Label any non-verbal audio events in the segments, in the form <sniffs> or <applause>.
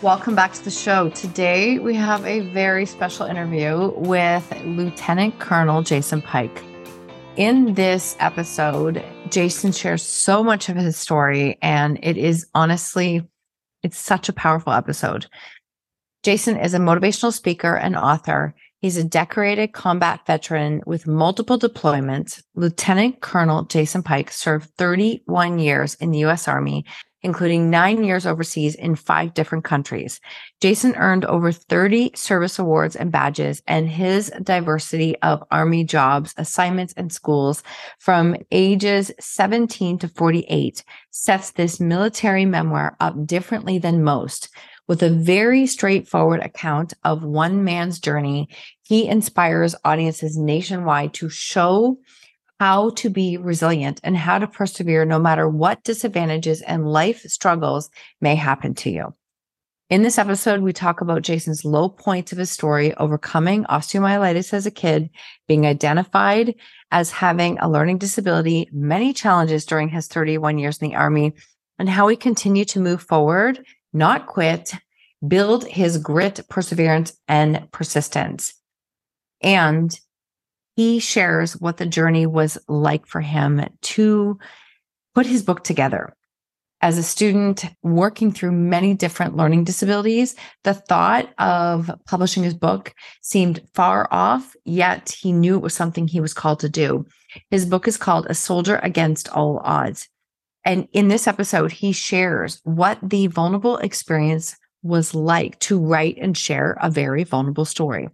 Welcome back to the show. Today we have a very special interview with Lieutenant Colonel Jason Pike. In this episode, Jason shares so much of his story and it is honestly it's such a powerful episode. Jason is a motivational speaker and author. He's a decorated combat veteran with multiple deployments. Lieutenant Colonel Jason Pike served 31 years in the US Army including nine years overseas in five different countries. Jason earned over 30 service awards and badges, and his diversity of Army jobs, assignments, and schools from ages 17 to 48 sets this military memoir up differently than most. With a very straightforward account of one man's journey, he inspires audiences nationwide to show how to be resilient and how to persevere no matter what disadvantages and life struggles may happen to you. In this episode, we talk about Jason's low points of his story, overcoming osteomyelitis as a kid, being identified as having a learning disability, many challenges during his 31 years in the army, and how he continued to move forward, not quit, build his grit, perseverance, and persistence. And he shares what the journey was like for him to put his book together. As a student working through many different learning disabilities, the thought of publishing his book seemed far off, yet he knew it was something he was called to do. His book is called A Soldier Against All Odds. And in this episode, he shares what the vulnerable experience was like to write and share a very vulnerable story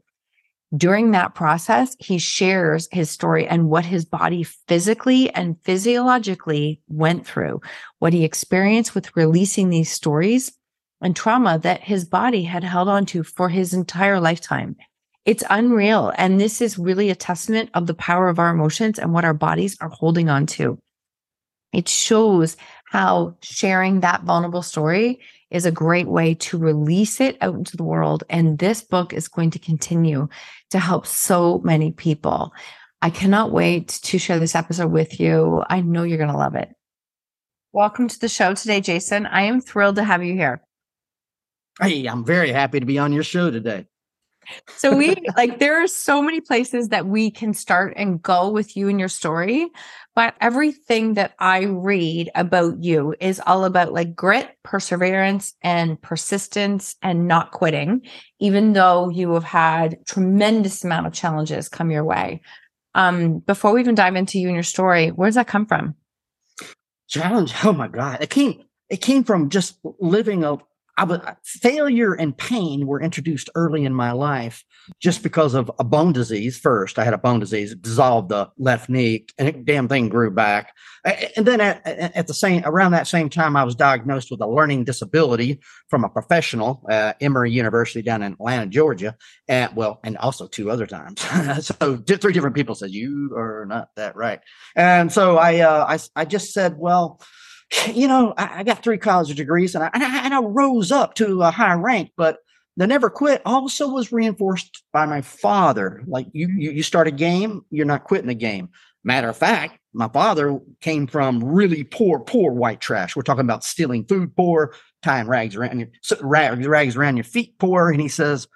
during that process, he shares his story and what his body physically and physiologically went through, what he experienced with releasing these stories and trauma that his body had held on to for his entire lifetime. It's unreal. And this is really a testament of the power of our emotions and what our bodies are holding on to. It shows how sharing that vulnerable story is a great way to release it out into the world. And this book is going to continue to help so many people. I cannot wait to share this episode with you. I know you're going to love it. Welcome to the show today, Jason. I am thrilled to have you here. Hey, I'm very happy to be on your show today so we like there are so many places that we can start and go with you and your story but everything that i read about you is all about like grit perseverance and persistence and not quitting even though you have had tremendous amount of challenges come your way. Um before we even dive into you and your story where does that come from? Challenge? <laughs> Oh my god. It came it came from just living a I was failure and pain were introduced early in my life just because of a bone disease. First, I had a bone disease, it dissolved the left knee, and it damn thing grew back. And then at, at, the same around that same time, I was diagnosed with a learning disability from a professional, uh, Emory University down in Atlanta, Georgia, and well, and also two other times. <laughs> so three different people said you are not that right, and so I uh, I I just said, well <sighs> you know, I, I got three college degrees and I, and I, and I rose up to a high rank, but the never quit also was reinforced by my father. Like you, you, you start a game, you're not quitting the game. Matter of fact, my father came from really poor, poor white trash. We're talking about stealing food poor, tying rags around your rags, rags around your feet poor. And he says,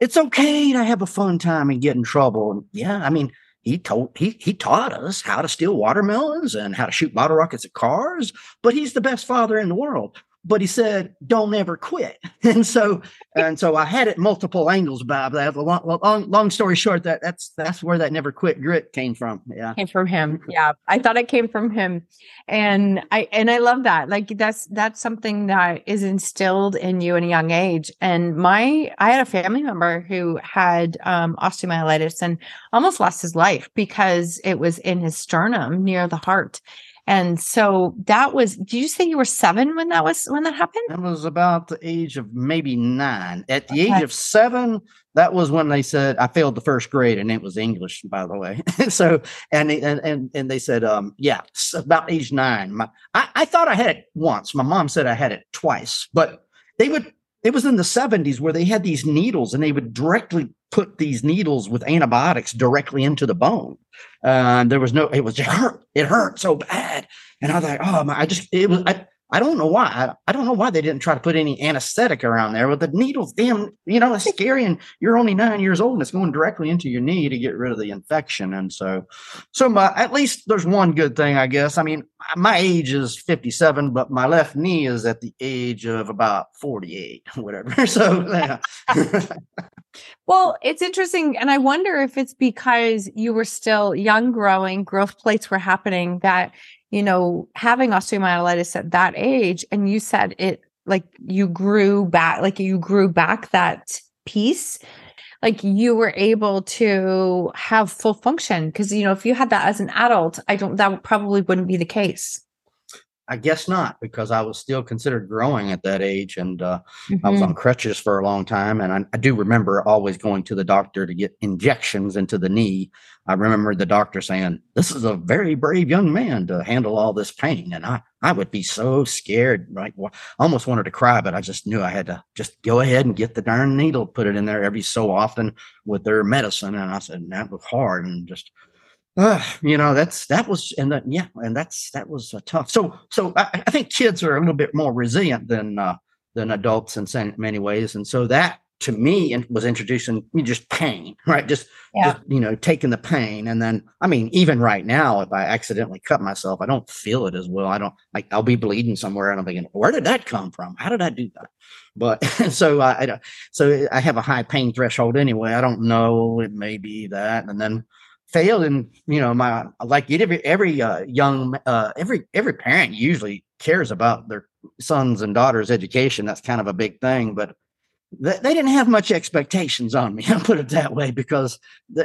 it's okay to have a fun time and get in trouble. And yeah, I mean, he told he he taught us how to steal watermelons and how to shoot bottle rockets at cars but he's the best father in the world but he said, "Don't ever quit." <laughs> And so, and so I had it multiple angles Bob. that. Long, long, long story short, that that's that's where that never quit grit came from. Yeah, came from him. Yeah, I thought it came from him, and I and I love that. Like that's that's something that is instilled in you in a young age. And my I had a family member who had um, osteomyelitis and almost lost his life because it was in his sternum near the heart and so that was, did you say you were seven when that was, when that happened? That was about the age of maybe nine. At the okay. age of seven, that was when they said I failed the first grade and it was English, by the way. <laughs> so, and, and, and, and they said, um, yeah, about age nine. My, I, I thought I had it once. My mom said I had it twice, but they would, it was in the 70s where they had these needles and they would directly put these needles with antibiotics directly into the bone. Uh, there was no, it was just hurt. It hurt so bad. And I was like, oh my, I just, it was, I, I don't know why. I, I, don't know why they didn't try to put any anesthetic around there. But the needles, damn, you know, it's scary. And you're only nine years old and it's going directly into your knee to get rid of the infection. And so, so my, at least there's one good thing, I guess. I mean, my age is 57, but my left knee is at the age of about 48, <laughs> whatever. <laughs> So, yeah. <laughs> well, it's interesting. And I wonder if it's because you were still young growing, growth plates were happening that you know, having osteomyelitis at that age, and you said it like you grew back, like you grew back that piece, like you were able to have full function. Cause, you know, if you had that as an adult, I don't, that probably wouldn't be the case. I guess not, because I was still considered growing at that age, and uh, mm-hmm. I was on mm-hmm. crutches for a long time. And I, I, do remember always going to the doctor to get injections into the knee. I remember the doctor saying, "This is a very brave young man to handle all this pain," and I, I would be so scared, right? Well, almost wanted to cry, but I just knew I had to just go ahead and get the darn needle, put it in there every so often with their medicine. And I said, that was hard, and just uh, you know that's that was and yeah and that's that was uh, tough so so I, I, think kids are a little bit more resilient than uh than adults in many ways and so that to me it was introducing just pain <laughs> right? Just, yeah. just you know taking the pain. And then i mean even right now if i accidentally cut myself i don't feel it as well. I don't like i'll be bleeding somewhere and i'm thinking where did that come from? How did i do that? But <laughs> so I, I so i have a high pain threshold anyway. I don't know it may be that. And then failed and you know my like every every uh, young uh, every every parent usually cares about their sons and daughters education. That's kind of a big thing. But th- they didn't have much expectations on me <laughs> i'll put it that way because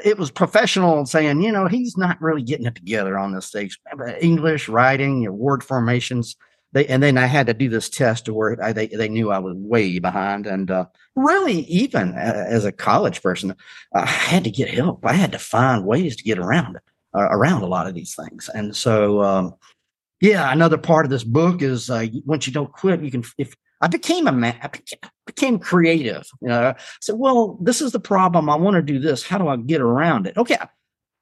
it was professional saying you know he's not really getting it together on this stage english writing word formations they and then I had to do this test to where I, they they knew I was way behind, and uh, really even as a college person, I had to get help. I had to find ways to get around uh, around a lot of these things, and so um, yeah, another part of this book is uh, once you don't quit, you can if I became a man, I became creative. You know, I said, well, this is the problem. I want to do this. How do I get around it? Okay,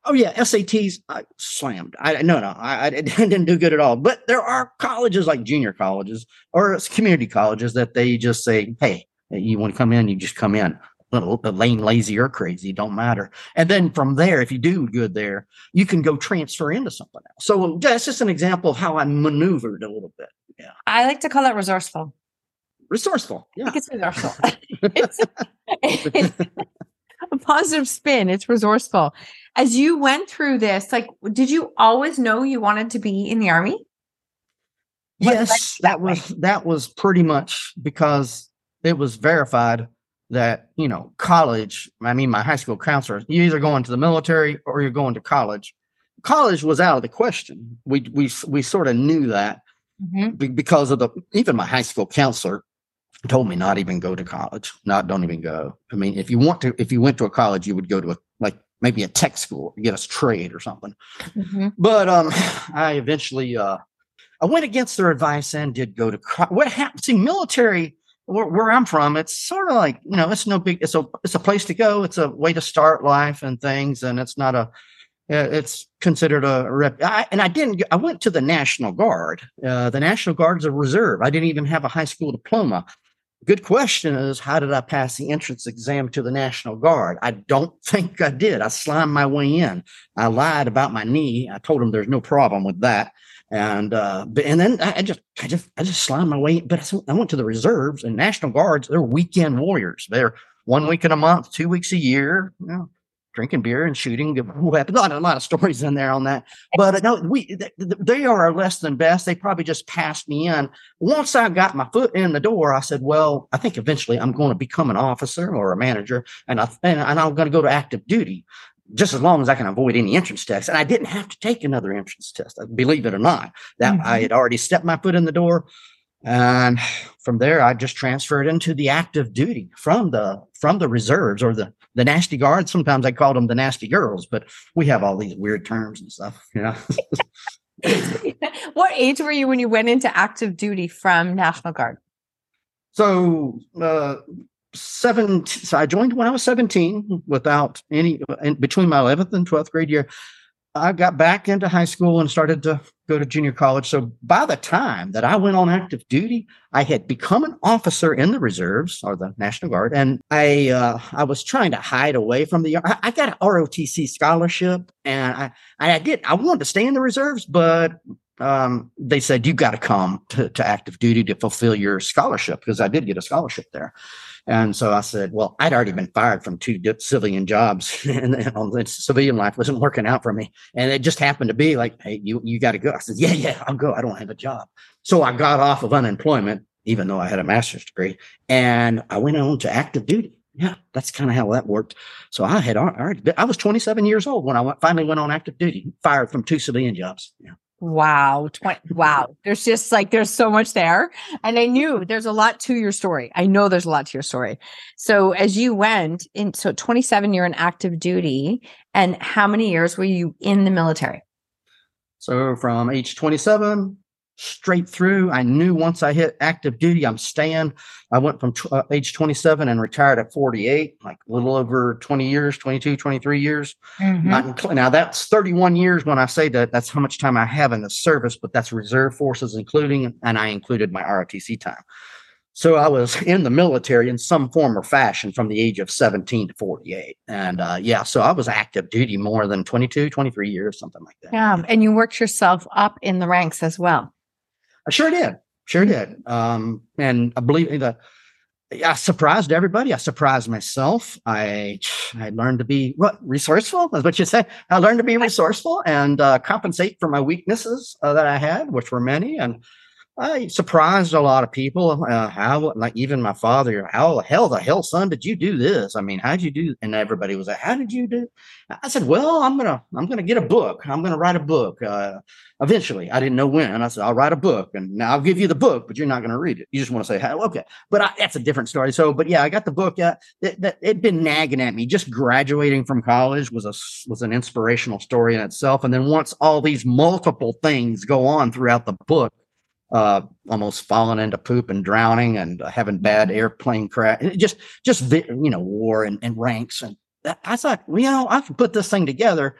Oh yeah, SATs I slammed. I no no, I, I, <laughs> didn't do good at all. But there are colleges like junior colleges or community colleges that they just say, "Hey, you want to come in? You just come in." lame, lazy, or crazy, don't matter. And then from there, if you do good there, you can go transfer into something else. So that's just an example of how I maneuvered a little bit. Yeah, I like to call it resourceful. Resourceful. Yeah, it's resourceful. <laughs> it's, it's a positive spin. It's resourceful as you went through this, like, did you always know you wanted to be in the army? Yes, that was that was pretty much because it was verified that you know college. I mean, my high school counselor, you either going to the military or you're going to college. College was out of the question. We we we sort of knew that mm-hmm. because of the even my high school counselor told me not even go to college. Not don't even go. I mean, if you want to, if you went to a college, you would go to a like maybe a tech school, get a trade or something. Mm-hmm. But um, <sighs> I eventually uh, I went against their advice and did go to what happened. See, military where, where, I'm from, it's sort of like you know, it's no big. It's a it's a place to go. It's a way to start life and things, and it's not a. It's considered a rep. I, and I didn't. I went to the National Guard. Uh, the National Guard's a reserve. I didn't even have a high school diploma good question is how did I pass the entrance exam to the National Guard? I don't <laughs> think I did. I slimed my way in. I lied about my knee. I told them there's no problem with that. And uh, but and then I, I just I just I just slimed my way. In. But I, I went to the reserves and National Guards. They're weekend warriors. They're one week in a month, two weeks a year. You know, drinking beer and shooting <laughs> weapons. Not a lot of stories in there on that, but no, we they are less than best. They probably just passed me in. Once I got my foot in the door, I said, "Well, I think eventually I'm going to become an officer or a manager, and I and, and I'm going to go to active duty." Just as long as I can avoid any entrance tests, and I didn't have to take another entrance test. Believe it or not, that mm-hmm. I had already stepped my foot in the door. And from there, I just transferred into the active duty from the from the reserves or the the nasty guards. Sometimes I called them the nasty girls, but we have all these weird terms and stuff. You know. <laughs> <laughs> what age were you when you went into active duty from National Guard? So uh, seven. So I joined when I was seventeen, without any in between my eleventh and twelfth grade year. I got back into high school and started to go to junior college. So by the time that I went on active duty, I had become an officer in the reserves or the National Guard, and I uh, I was trying to hide away from the. I, got an ROTC scholarship, and I I did I wanted to stay in the reserves, but um, they said you got to come to, to active duty to fulfill your scholarship because I did get a scholarship there. And so I said, well, I'd already been fired from two civilian jobs <laughs> and, civilian life wasn't working out for me. And it just happened to be like, Hey, you, you got to go. I said, yeah, yeah, I'll go. I don't have a job. So I got off of unemployment, even though I had a master's degree and I went on to active duty. Yeah, that's kind of how that worked. So I had already, I was 27 years old when I went, finally went on active duty, fired from two civilian jobs. Yeah. Wow. 20, wow. There's just like, there's so much there. And I knew there's a lot to your story. I know there's a lot to your story. So as you went in, so 27, you're in active duty. And how many years were you in the military? So from age 27 straight through. I knew once I hit active duty, I'm staying. I went from uh, age 27 and retired at 48, like a little over 20 years, 22, 23 years. Mm-hmm. now that's 31 years when I say that that's how much time I have in the service, but that's reserve forces including, and I included my ROTC time. So I was in the military in some form or fashion from the age of 17 to 48. And uh, yeah, so I was active duty more than 22, 23 years, something like that. Yeah. And you worked yourself up in the ranks as well. I sure did. Sure did. Um, and I believe that I surprised everybody. I surprised myself. I I learned to be what resourceful. That's what you say. I learned to be resourceful and uh, compensate for my weaknesses uh, that I had, which were many. And I surprised a lot of people. Uh, how, like even my father, how the hell the hell, son, did you do this? I mean, how'd you do? And everybody was like, "How did you do?" I said, "Well, I'm gonna, I'm gonna get a book. I'm gonna write a book. Uh, eventually, I didn't know when. And I said, I'll write a book, and now I'll give you the book, but you're not gonna read it. You just want to say, okay." But I, that's a different story. So, but yeah, I got the book. Yeah, it, it, it'd been nagging at me. Just graduating from college was a was an inspirational story in itself. And then once all these multiple things go on throughout the book uh, almost falling into poop and drowning and uh, having bad mm-hmm. airplane crash. Just, just you know, war and, and ranks. And I thought, well, you know, I can put this thing together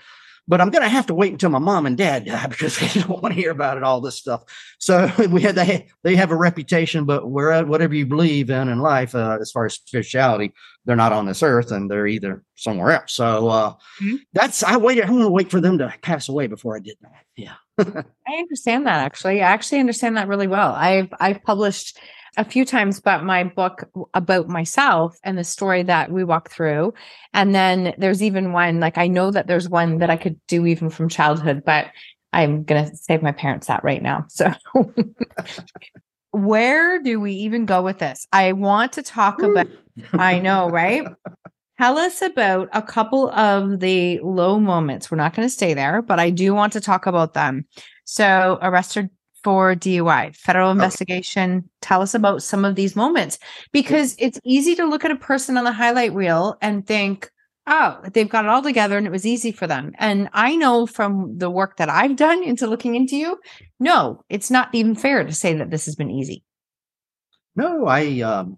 but I'm going to have to wait until my mom and dad die <laughs> because they don't want to hear about it, all this stuff. So <laughs> we had they they have a reputation, but where whatever you believe in in life, uh, as far as spirituality, they're not on this earth and they're either somewhere else. So uh, mm-hmm. that's I waited. I want to wait for them to pass away before I did that. Yeah, <laughs> I understand that actually. I actually understand that really well. I've I've published a few times about my book about myself and the story that we walk through. And then there's even one, like I know that there's one that I could do even from childhood, but I'm going to save my parents that right now. So where do we even go with this? I want to talk about, I know, right? Tell us about a couple of the low moments. We're not going to stay there, but I do want to talk about them. So, arrested for DUI, federal investigation. Okay. Tell us about some of these moments because it's easy to look at a person on the highlight reel and think, oh, they've got it all together and it was easy for them. And I know from the work that I've done into looking into you, no, it's not even fair to say that this has been easy. No, I, um,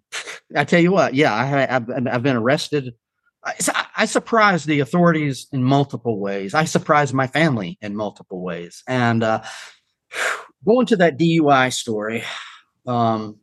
I tell you what, yeah, I, have I've been arrested. I, I surprised the authorities in multiple ways. I surprised my family in multiple ways. And, uh, going to that DUI story, um,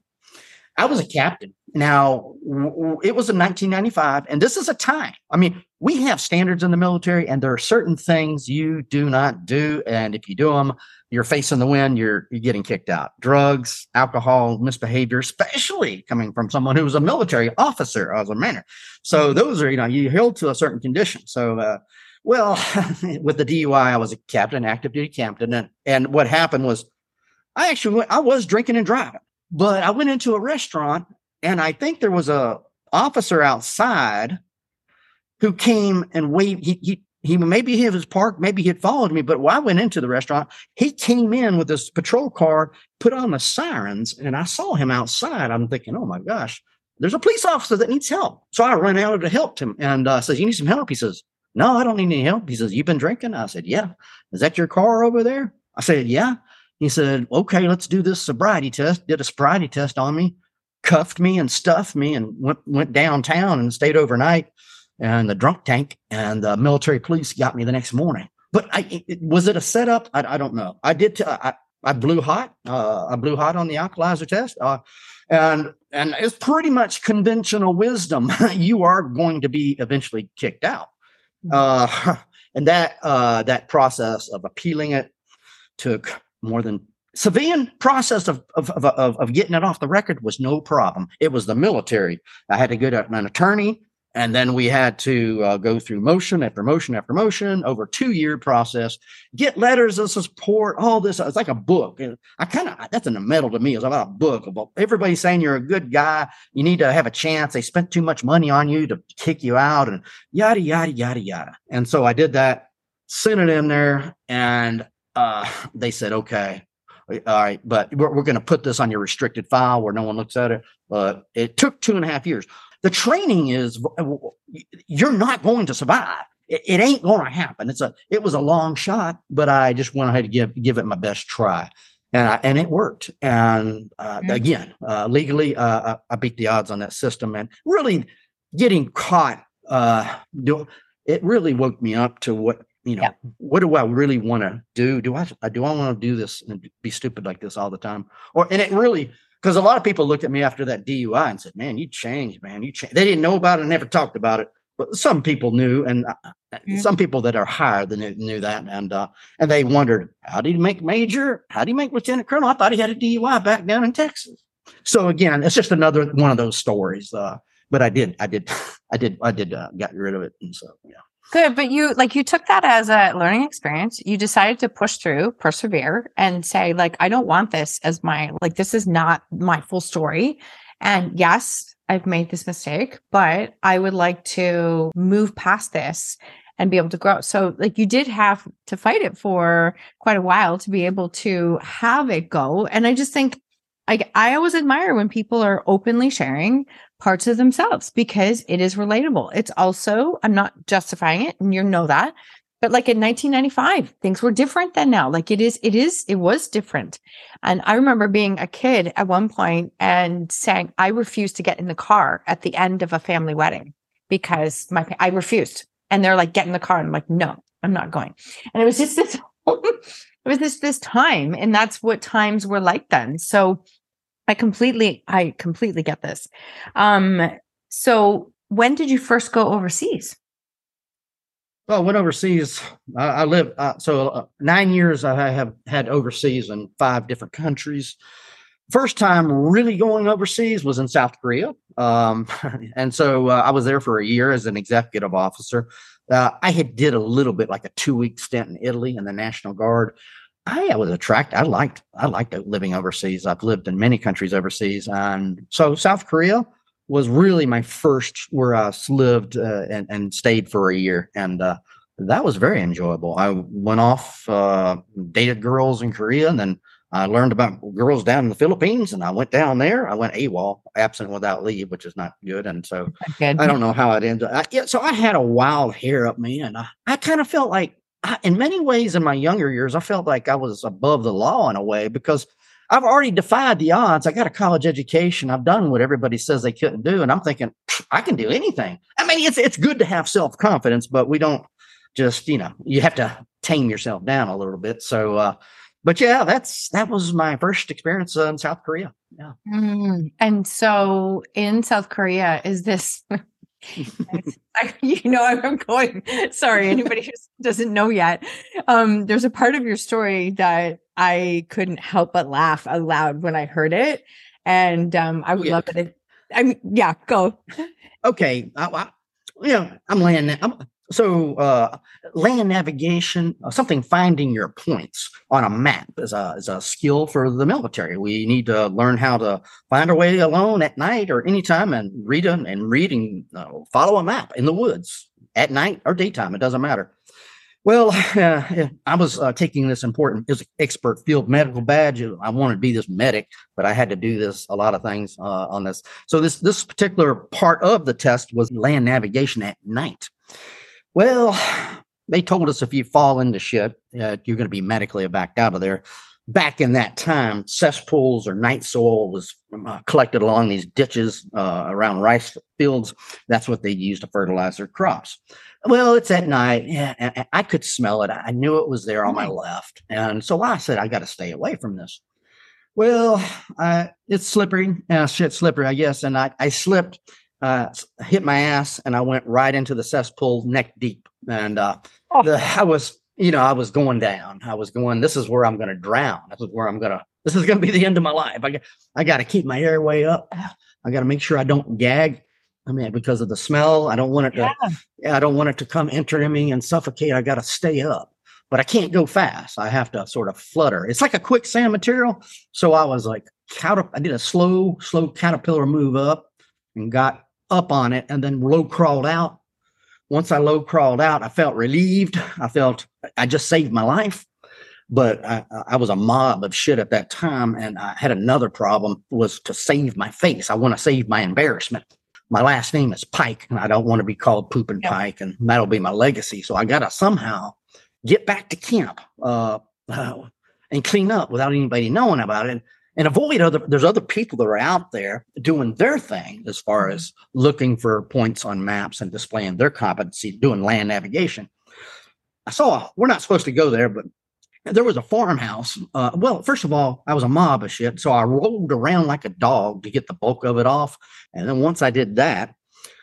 I was a captain. Now, w- it was in 1995, and this is a time. I mean, we have standards in the military, and there are certain things you do not do. And if you do them, you're facing the wind, you're, you're getting kicked out. Drugs, alcohol, misbehavior, especially coming from someone who was a military officer as a man. So those are, you know, you held to a certain condition. So, uh, well, <laughs> with the DUI, I was a captain, active duty captain. And, and what happened was I actually went, I was drinking and driving, but I went into a restaurant and I think there was a officer outside who came and waved. He, he, he maybe he was parked, maybe he had followed me, but when I went into the restaurant, he came in with this patrol car, put on the sirens, and I saw him outside. I'm thinking, oh my gosh, there's a police officer that needs help. So I ran out to help him and uh, says, You need some help? He says, No, I don't need any help. He says, You've been drinking? I said, Yeah. Is that your car over there? I said, Yeah. He said, Okay, let's do this sobriety test. Did a sobriety test on me, cuffed me and stuffed me, and went, went downtown and stayed overnight and the drunk tank and the military police got me the next morning. But I, it, was it a setup? I, I don't know. I did. T- I, I blew hot. Uh, I blew hot on the alkalizer test. Uh, and and it's pretty much conventional wisdom. <laughs> you are going to be eventually kicked out. Uh, <laughs> and that uh, that process of appealing it took more than civilian process of, of, of, of, getting it off the record was no problem. It was the military. I had to get an attorney and then we had to uh, go through motion after motion after motion over two year process, get letters of support, all this. It's like a book. And I kind of, that's in the metal to me. It's about a book about everybody saying you're a good guy. You need to have a chance. They spent too much money on you to kick you out and yada, yada, yada, yada. And so I did that, sent it in there, and uh, they said, okay, all right, but we're, we're going to put this on your restricted file where no one looks at it. But it took two and a half years the training is you're not going to survive. It, it ain't going to happen. It's a it was a long shot, but I just went ahead to give give it my best try, and I, and it worked. And uh, mm-hmm. again, uh, legally, uh, I beat the odds on that system, and really getting caught. Uh, do, it really woke me up to what you know. Yeah. What do I really want to do? Do I do I want to do this and be stupid like this all the time? Or and it really because a lot of people looked at me after that DUI and said, "Man, you changed, man. You changed." They didn't know about it, and never talked about it, but some people knew, and uh, uh, mm-hmm. some people that are higher than knew, knew that, and uh, and they wondered, "How did he make major? How did he make lieutenant colonel? I thought he had a DUI back down in Texas." So again, it's just another one of those stories. Uh, but I did, I did, <laughs> I did, I did uh, get rid of it, and so yeah. Good, but you like you took that as a learning experience. You decided to push through, persevere, and say, like, I don't want this as my like this is not my full story. And yes, I've made this mistake, but I would like to move past this and be able to grow. So, like, you did have to fight it for quite a while to be able to have it go. And I just think I, I always admire when people are openly sharing parts of themselves because it is relatable. It's also, I'm not justifying it, and you know that, but like in 1995, things were different than now. Like it is, it is, it was different. And I remember being a kid at one point and saying, I refused to get in the car at the end of a family wedding because my, I refused. And they're like, get in the car. And I'm like, no, I'm not going. And it was just this <laughs> it was this this time and that's what times were like then so i completely i completely get this um so when did you first go overseas well, I went overseas. I, I lived uh, so uh, nine years. I have had overseas in five different countries. First time really going overseas was in South Korea, um, <laughs> and so uh, I was there for a year as an executive officer. Uh, I had did a little bit like a two week stint in Italy in the National Guard. I, I was attracted. I liked I liked living overseas. I've lived in many countries overseas, and so South Korea was really my first where I lived uh, and, and stayed for a year, and uh, that was very enjoyable. I went off, uh, dated girls in Korea, and then I learned about girls down in the Philippines and I went down there. I went AWOL, absent without leave, which is not good. And so. I don't know how it ended. I, yeah, so I had a wild hair up me and I, I kind of felt like, I, in many ways in my younger years, I felt like I was above the law in a way because I've already defied the odds. I got a college education. I've done what everybody says they couldn't do. And I'm thinking, I can do anything. I mean, it's, it's good to have self confidence, but we don't just, you know, you have to tame yourself down a little bit. So, uh, but yeah, that's that was my first experience uh, in South Korea. Yeah. Mm. And so in South Korea, is this? <laughs> I, <laughs> you know, I'm going. Sorry, anybody who doesn't know yet. Um, there's a part of your story that I couldn't help but laugh aloud when I heard it, and um, I would yeah. love it. I mean, yeah, go. Okay, I, I, yeah, I'm laying. I'm, so uh, land navigation, uh, something finding your points on a map is a, is a skill for the military. We need to learn how to find our way alone at night or anytime and read a, and read and uh, follow a map in the woods at night or daytime. It doesn't matter. Well, <sighs> I was uh, taking this important expert field medical badge. I wanted to be this medic, but I had to do this a lot of things uh, on this. So this this particular part of the test was land navigation at night. Well, they told us if you fall into shit, uh, you're going to be medically backed out of there. Back in that time, cesspools or night soil was uh, collected along these ditches uh, around rice fields. That's what they used to fertilize their crops. Well, it's at night. Yeah, I could smell it. I knew it was there on my left. And so I said, I got to stay away from this. Well, it's slippery. Yeah, shit, slippery, I guess. And I, I slipped uh, hit my ass and I went right into the cesspool neck deep. And uh, oh. the, I was, you know, I was going down. I was going, this is where I'm going to drown. This is where I'm going to, this is going to be the end of my life. I, I got to keep my airway up. I got to make sure I don't gag. I mean, because of the smell, I don't want it to, yeah. I don't want it to come enter me and suffocate. I got to stay up but I can't go fast. I have to sort of flutter. It's like a quicksand material. So I was like, I did a slow, slow caterpillar move up and got up on it and then low crawled out. Once I low crawled out, I felt relieved. I felt I just saved my life. But I, I was a mob of shit at that time, and I had another problem was to save my face. I want to save my embarrassment. My last name is Pike, and I don't want to be called Pooping. Pike, and that'll be my legacy. So I got to somehow get back to camp uh, uh, and clean up without anybody knowing about it and avoid other there's other people that are out there doing their thing as far mm-hmm. as looking for points on maps and displaying their competency doing land navigation. I saw we're not supposed to go there but there was a farmhouse uh, well first of all i was a mob of shit so i rolled around like a dog to get the bulk of it off. And then once i did that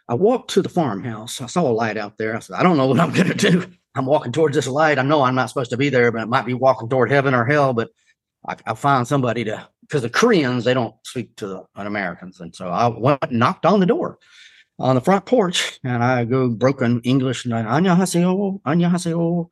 i walked to the farmhouse. I saw a light out there. I said i don't know what i'm going to do. I'm walking towards this light. I know i'm not supposed to be there but it might be walking toward heaven or hell but I, I found somebody to because the Koreans they don't speak to the Americans, and so I went and knocked on the door on the front porch, and I go broken English and 안녕하세요, 안녕하세요,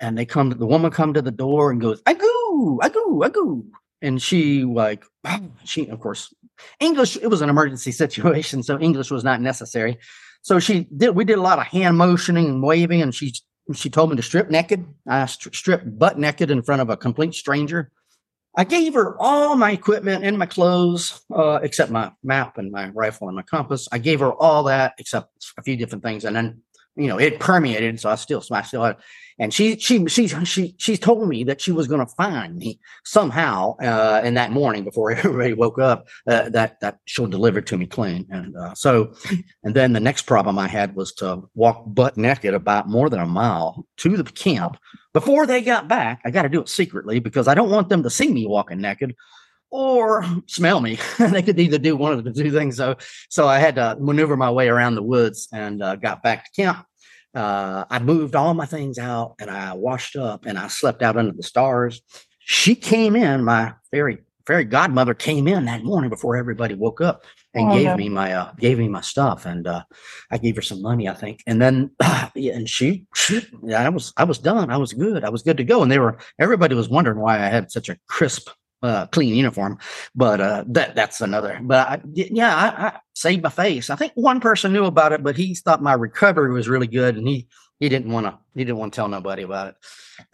and they come. The woman come to the door and goes agoo, agoo, agoo, and she like <clears throat> she of course English. It was an emergency <laughs> situation, so English was not necessary. So she did. We did a lot of hand motioning and waving, and she she told me to strip naked. I stripped butt naked in front of a complete stranger I gave her all my equipment and my clothes, uh, except my map and my rifle and my compass. I gave her all that except a few different things, and then you know it permeated. So I still, I still had and she she she she she told me that she was going to find me somehow uh, in that morning before <laughs> everybody woke up uh, that that she'll deliver to me clean and uh, so and then the next problem i had was to walk butt naked about more than a mile to the camp before they got back i got to do it secretly because i don't want them to see me walking naked or smell me. <laughs> they could either do one of the two things. So, so I had to maneuver my way around the woods and uh, got back to camp uh, I moved all my things out and I washed up and I slept out under the stars. She came in, my fairy fairy godmother came in that morning before everybody woke up and oh, gave no. me my uh, gave me my stuff and uh, I gave her some money I think and then <clears throat> yeah, and she, she yeah, I was I was done I was good I was good to go and they were everybody was wondering why I had such a crisp uh, clean uniform, but uh, that that's another. But I, yeah, I, I, saved my face. I think one person knew about it, but he thought my recovery was really good, and he he didn't want to he didn't want to tell nobody about it.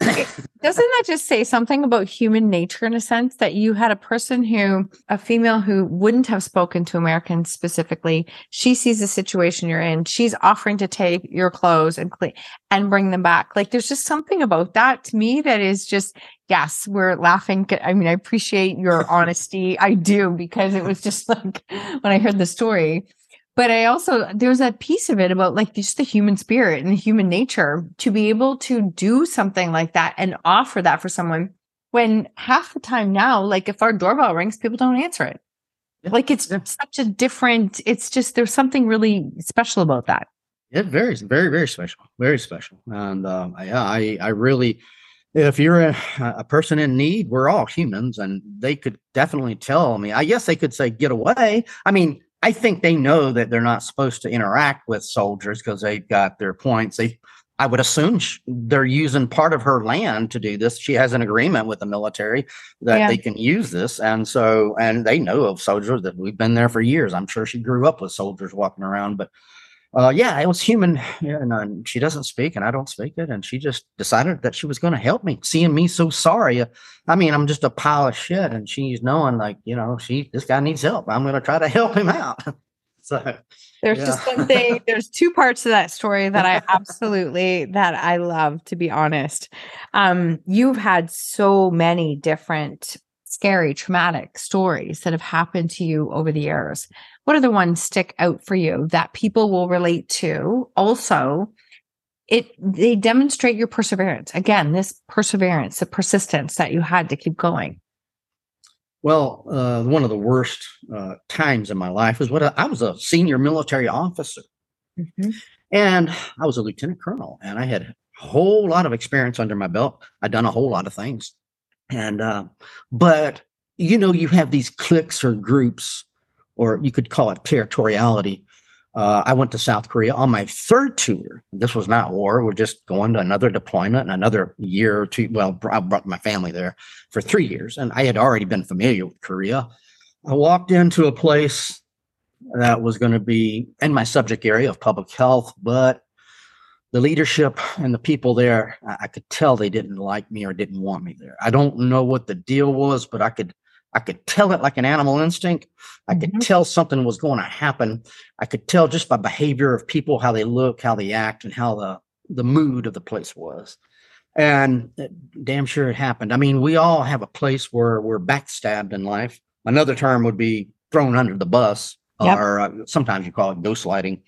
<coughs> Doesn't that just say something about human nature in a sense that you had a person who, a female who wouldn't have spoken to Americans specifically, she sees the situation you're in, she's offering to take your clothes and clean and bring them back. Like there's just something about that to me that is just, yes, we're laughing. I mean, I appreciate your <laughs> honesty. I do because it was just <laughs> like when I heard the story, but I also there's that piece of it about like just the human spirit and the human nature to be able to do something like that and offer that for someone when half the time now, like if our doorbell rings, people don't answer it. Yeah. Like it's yeah. such a different, it's just there's something really special about that. It varies, very, very special, very special. And um, yeah, I, I really, if you're a, a, person in need, we're all humans, and they could definitely tell me. I guess they could say, "Get away." I mean, I think they know that they're not supposed to interact with soldiers because they've got their points. They, I would assume sh- they're using part of her land to do this. She has an agreement with the military that yeah. they can use this, and so and they know of soldiers that we've been there for years. I'm sure she grew up with soldiers walking around, but uh, yeah, it was human. And uh, she doesn't speak, and I don't speak it. And she just decided that she was going to help me, seeing me so sorry. I mean, I'm just a pile of shit, and she's knowing, like, you know, she this guy needs help. I'm going to try to help him out. <laughs> so there's yeah. just something. <laughs> There's two parts to that story that I absolutely that I love. To be honest, um, you've had so many different scary, traumatic stories that have happened to you over the years. What are the ones stick out for you that people will relate to? Also it they demonstrate your perseverance. Again this perseverance the persistence that you had to keep going. Well uh, one of the worst uh, times in my life was what I, I was a senior military officer. Mm-hmm. and i was a lieutenant colonel and i had a whole lot of experience under my belt. I'd done a whole lot of things and uh, but you know you have these cliques or groups or you could call it territoriality. Uh, I went to South Korea on my third tour. This was not war. We're just going to another deployment and another year or two. Well, I brought my family there for three years, and I had already been familiar with Korea. I walked into a place that was going to be in my subject area of public health, but the leadership and the people there, I, I could tell they didn't like me or didn't want me there. I don't know what the deal was, but I could I could tell it like an animal instinct. I could mm-hmm. tell something was going to happen. I could tell just by behavior of people, how they look, how they act, and how the, the mood of the place was. And damn sure it happened. I mean, we all have a place where we're backstabbed in life. Another term would be thrown under the bus, yep. or uh, sometimes you call it ghostlighting.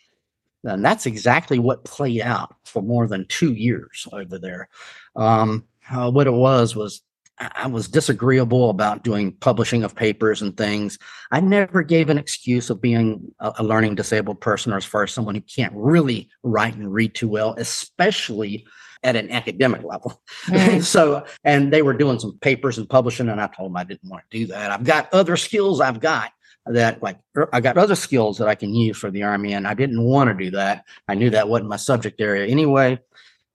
And that's exactly what played out for more than two years over there. Um, uh, what it was was I was disagreeable about doing publishing of papers and things. I never gave an excuse of being a, a, learning disabled person or as far as someone who can't really write and read too well, especially at an academic level. Mm. <laughs> so, and they were doing some papers and publishing, and I told them I didn't want to do that. I've got other skills I've got that like er, I got other skills that I can use for the army, and I didn't want to do that. I knew that wasn't my subject area anyway.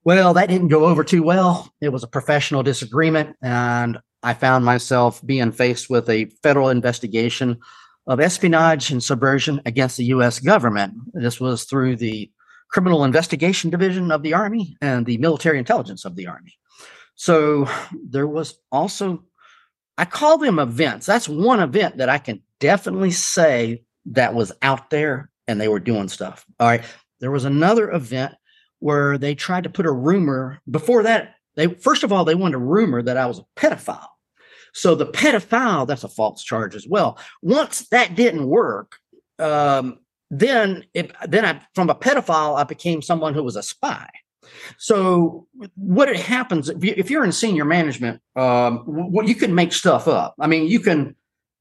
Well, that didn't go over too well. It was a professional disagreement, and I found myself being faced with a federal investigation of espionage and subversion against the U.S. government. This was through the Criminal Investigation Division of the Army and the Military Intelligence of the Army. So there was also, I call them events. That's one event that I can definitely say that was out there and they were doing stuff. All right. There was another event where they tried to put a rumor before that. They first of all they wanted a rumor that I was a pedophile. So the pedophile that's a false charge as well. Once that didn't work, um, then it, then I from a pedophile I became someone who was a spy. So what it happens if you're in senior management, um, what you can make stuff up. I mean, you can.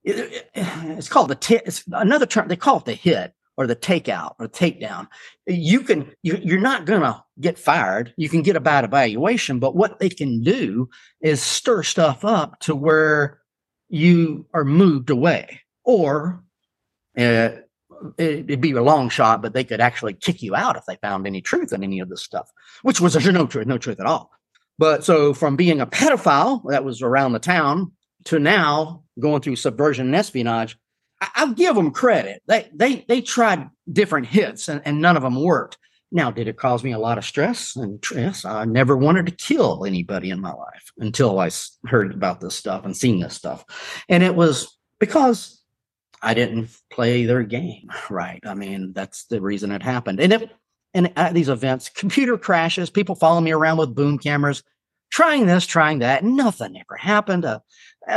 It, it's called the t- it's another term. They call it the hit or the takeout or takedown. You can you, you're not gonna get fired. You can get a bad evaluation, but what they can do is stir stuff up to where you are moved away, or uh, it'd be a long shot, but they could actually kick you out if they found any truth in any of this stuff, which was there's no truth, no truth at all. But so from being a pedophile that was around the town to now going through subversion and espionage, I'll give them credit. They they they tried different hits and, and none of them worked. Now, did it cause me a lot of stress and stress? I never wanted to kill anybody in my life until I heard about this stuff and seen this stuff. And it was because I didn't play their game <laughs> right. I mean, that's the reason it happened. And if and at these events, computer crashes, people follow me around with boom cameras, trying this, trying that, nothing ever happened. Uh,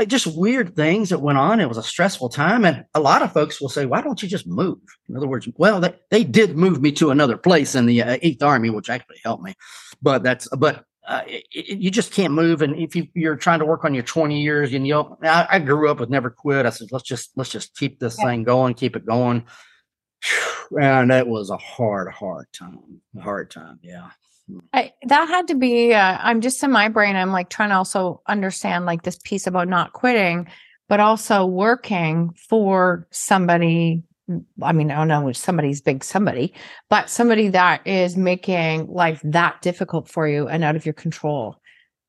just weird things that went on. It was a stressful time. And a lot of folks will say, why don't you just move? In other words, well, they, they did move me to another place in the uh, Eighth Army, which actually helped me. But that's, but uh, it, it, you just can't move. And if you, you're trying to work on your 20 years, and you know, I, I grew up with never quit. I said, let's just let's just keep this yeah. thing going, keep it going. <sighs> And it was a hard, hard time. Hard time, yeah. I, that had to be. Uh, I'm just in my brain. I'm like trying to also understand like this piece about not quitting, but also working for somebody I mean, I don't know if somebody's big somebody, but somebody that is making life that difficult for you and out of your control.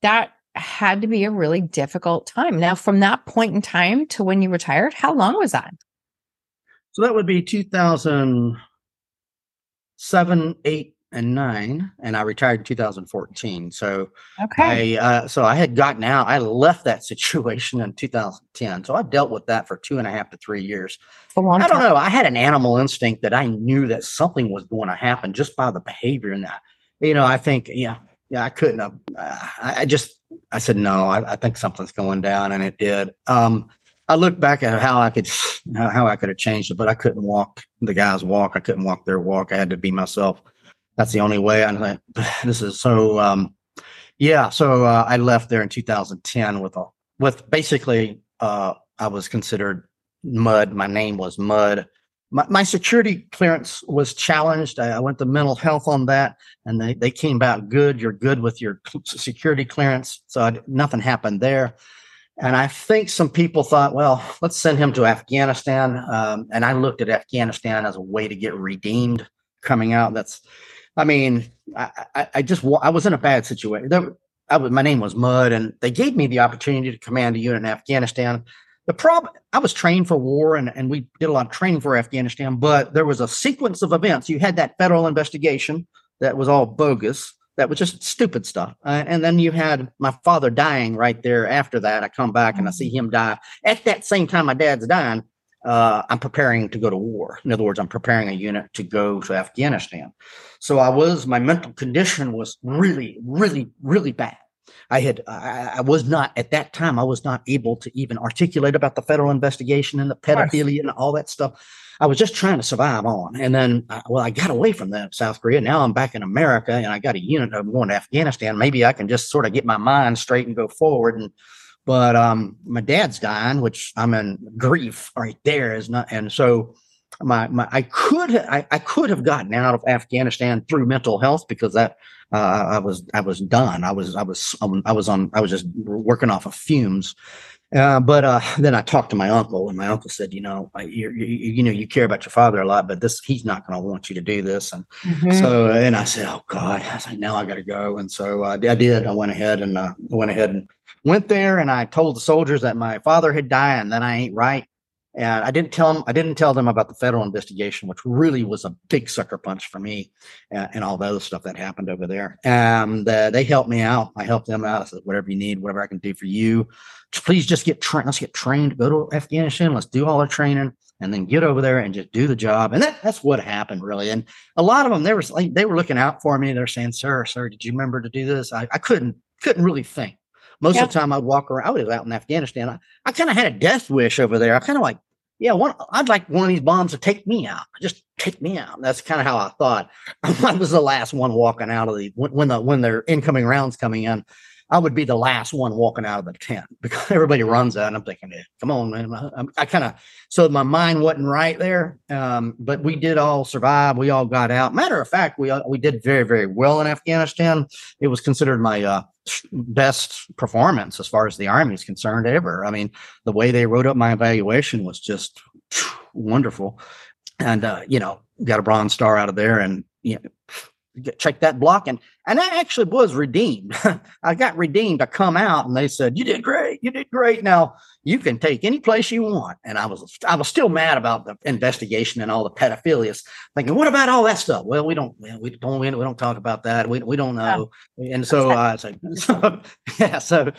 That had to be a really difficult time. Now, from that point in time to when you retired, how long was that? So that would be 2007, 8, and nine, and I retired in 2014. So okay, I, uh, so I had gotten out. I left that <laughs> situation in 2010. So I dealt with that for two and a half to three years. I don't time. know. I had an animal instinct that I knew that something was going to happen just by the behavior in that. You know, I think yeah, yeah, I couldn't have. Uh, I just I said no. I, I, think something's going down, and it did. Um, I look back at how I could how I could have changed it, but I couldn't walk the guys' walk. I couldn't walk their walk. I had to be myself that's the only way. I'm like, <sighs> this is so. Um, yeah, so uh, I left there in 2010 with a with basically uh, I was considered mud. My name was mud. My, my security clearance was challenged. I, I, went to mental health on that, and they, they came back good. You're good with your security clearance, so I, nothing happened there. And I think some people thought, well, let's send him to Afghanistan. Um, and I looked at Afghanistan as a way to get redeemed coming out. That's I mean, I, I, I just I was in a bad situation. There, I was, my name was Mud, and they gave me the opportunity to command a unit in Afghanistan. The problem, I was trained for war, and, and we did a lot of training for Afghanistan, but there was a sequence of events. You had that federal investigation that was all bogus, that was just stupid stuff. Uh, and then you had my father dying right there after that. I come back and I see him die. At that same time, my dad's dying uh, I'm preparing to go to war. In other words, I'm preparing a unit to go to Afghanistan. So I was, my mental condition was really, really, really bad. I had, I, I, was not at that time, I was not able to even articulate about the federal investigation and the pedophilia and all that stuff. I was just trying to survive on. And then, uh, well, I got away from that South Korea. Now I'm back in America and I got a unit. I'm going to Afghanistan. Maybe I can just sort of get my mind straight and go forward. And but um, my dad's dying, which I'm in grief right there is not, and so my my I could I, I could have gotten out of Afghanistan through mental health because that uh, I was I was done. I was I was um, I was on I was just working off of fumes. Uh, but uh, then I talked to my uncle, and my uncle said, "You know, you, you, you know, you care about your father a lot, but this he's not going to want you to do this." And mm-hmm. so, and I said, "Oh God!" I said, "Now I got to go." And so uh, I did. I went ahead and uh, went ahead and went there and I told the soldiers that my father had died and that I ain't right. And I didn't tell them, I didn't tell them about the federal investigation, which really was a big sucker punch for me and all the other stuff that happened over there. And uh, they helped me out. I helped them out. I said, whatever you need, whatever I can do for you, please just get trained. Let's get trained, go to Afghanistan. Let's do all our training and then get over there and just do the job. And that, that's what happened really. And a lot of them, they were like, they were looking out for me. They're saying, sir, sir, did you remember to do this? I, I couldn't, couldn't really think most yeah. of the time I'd walk around. I was out in Afghanistan. I, I kind of had a death wish over there. I kind of like, yeah, one, I'd like one of these bombs to take me out. Just take me out. That's kind of how I thought. <laughs> I was the last one walking out of the when, when the when their incoming rounds coming in. I would be the last one walking out of the tent <laughs> because everybody runs out. And I'm thinking, hey, come on, man. I, I kind of, so my mind wasn't right there. Um, but we did all survive. We all got out. Matter of fact, we, we did very, very well in Afghanistan. It was considered my uh, best performance as far as the Army is concerned ever. I mean, the way they wrote up my evaluation was just wonderful. And, uh, you know, got a bronze star out of there and, you know, check that block and and I actually was redeemed. <laughs> I got redeemed. I come out and they said, "You did great. You did great. Now you can take any place you want." And I was I was still mad about the investigation and all the pedophilia. Thinking, "What about all that stuff?" Well, we don't we don't we don't talk about that. We we don't know. Yeah. And so <laughs> I said, so, <laughs> "Yeah." So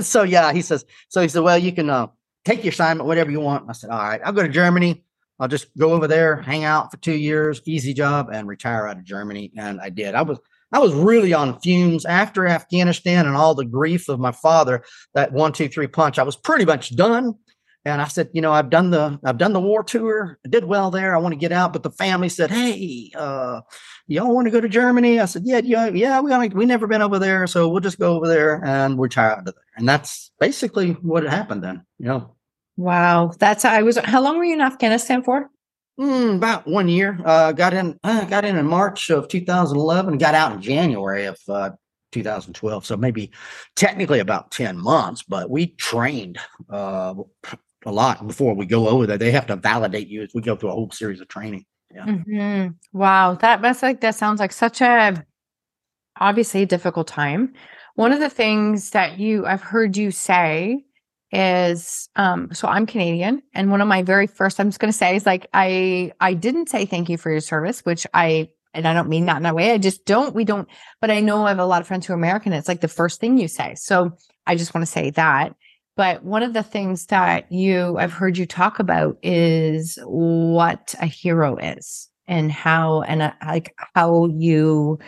so yeah, he says. So he said, "Well, you can uh, take your assignment, whatever you want." I said, "All right, I'll go to Germany." I'll just go over there, hang out for two years, easy job, and retire out of Germany. And I did. I was I was really on fumes after Afghanistan and all the grief of my father. That one, two, three punch. I was pretty much done. And I said, you know, I've done the I've done the war tour. I did well there. I want to get out, but the family said, hey, uh, y'all want to go to Germany? I said, yeah, yeah, yeah. We we never been over there, so we'll just go over there and we're tired of there. And that's basically what happened then. You know. Wow, that's I was. How long were you in Afghanistan for? Mm, about one year. Uh, got in. Uh, got in in March of 2011. Got out in January of uh, 2012. So maybe technically about 10 months. But we trained uh, a lot before we go over there. They have to validate you as we go through a whole series of training. Yeah. Mm-hmm. Wow, that that's like that sounds like such a obviously a difficult time. One of the things that you I've heard you say is um so I'm Canadian and one of my very first I'm just going to say is like I I didn't say thank you for your service which I and I don't mean that in that way I just don't we don't but I know I have a lot of friends who are American it's like the first thing you say so I just want to say that but one of the things that you, I've heard you talk about is what a hero is and how, and uh, like how you,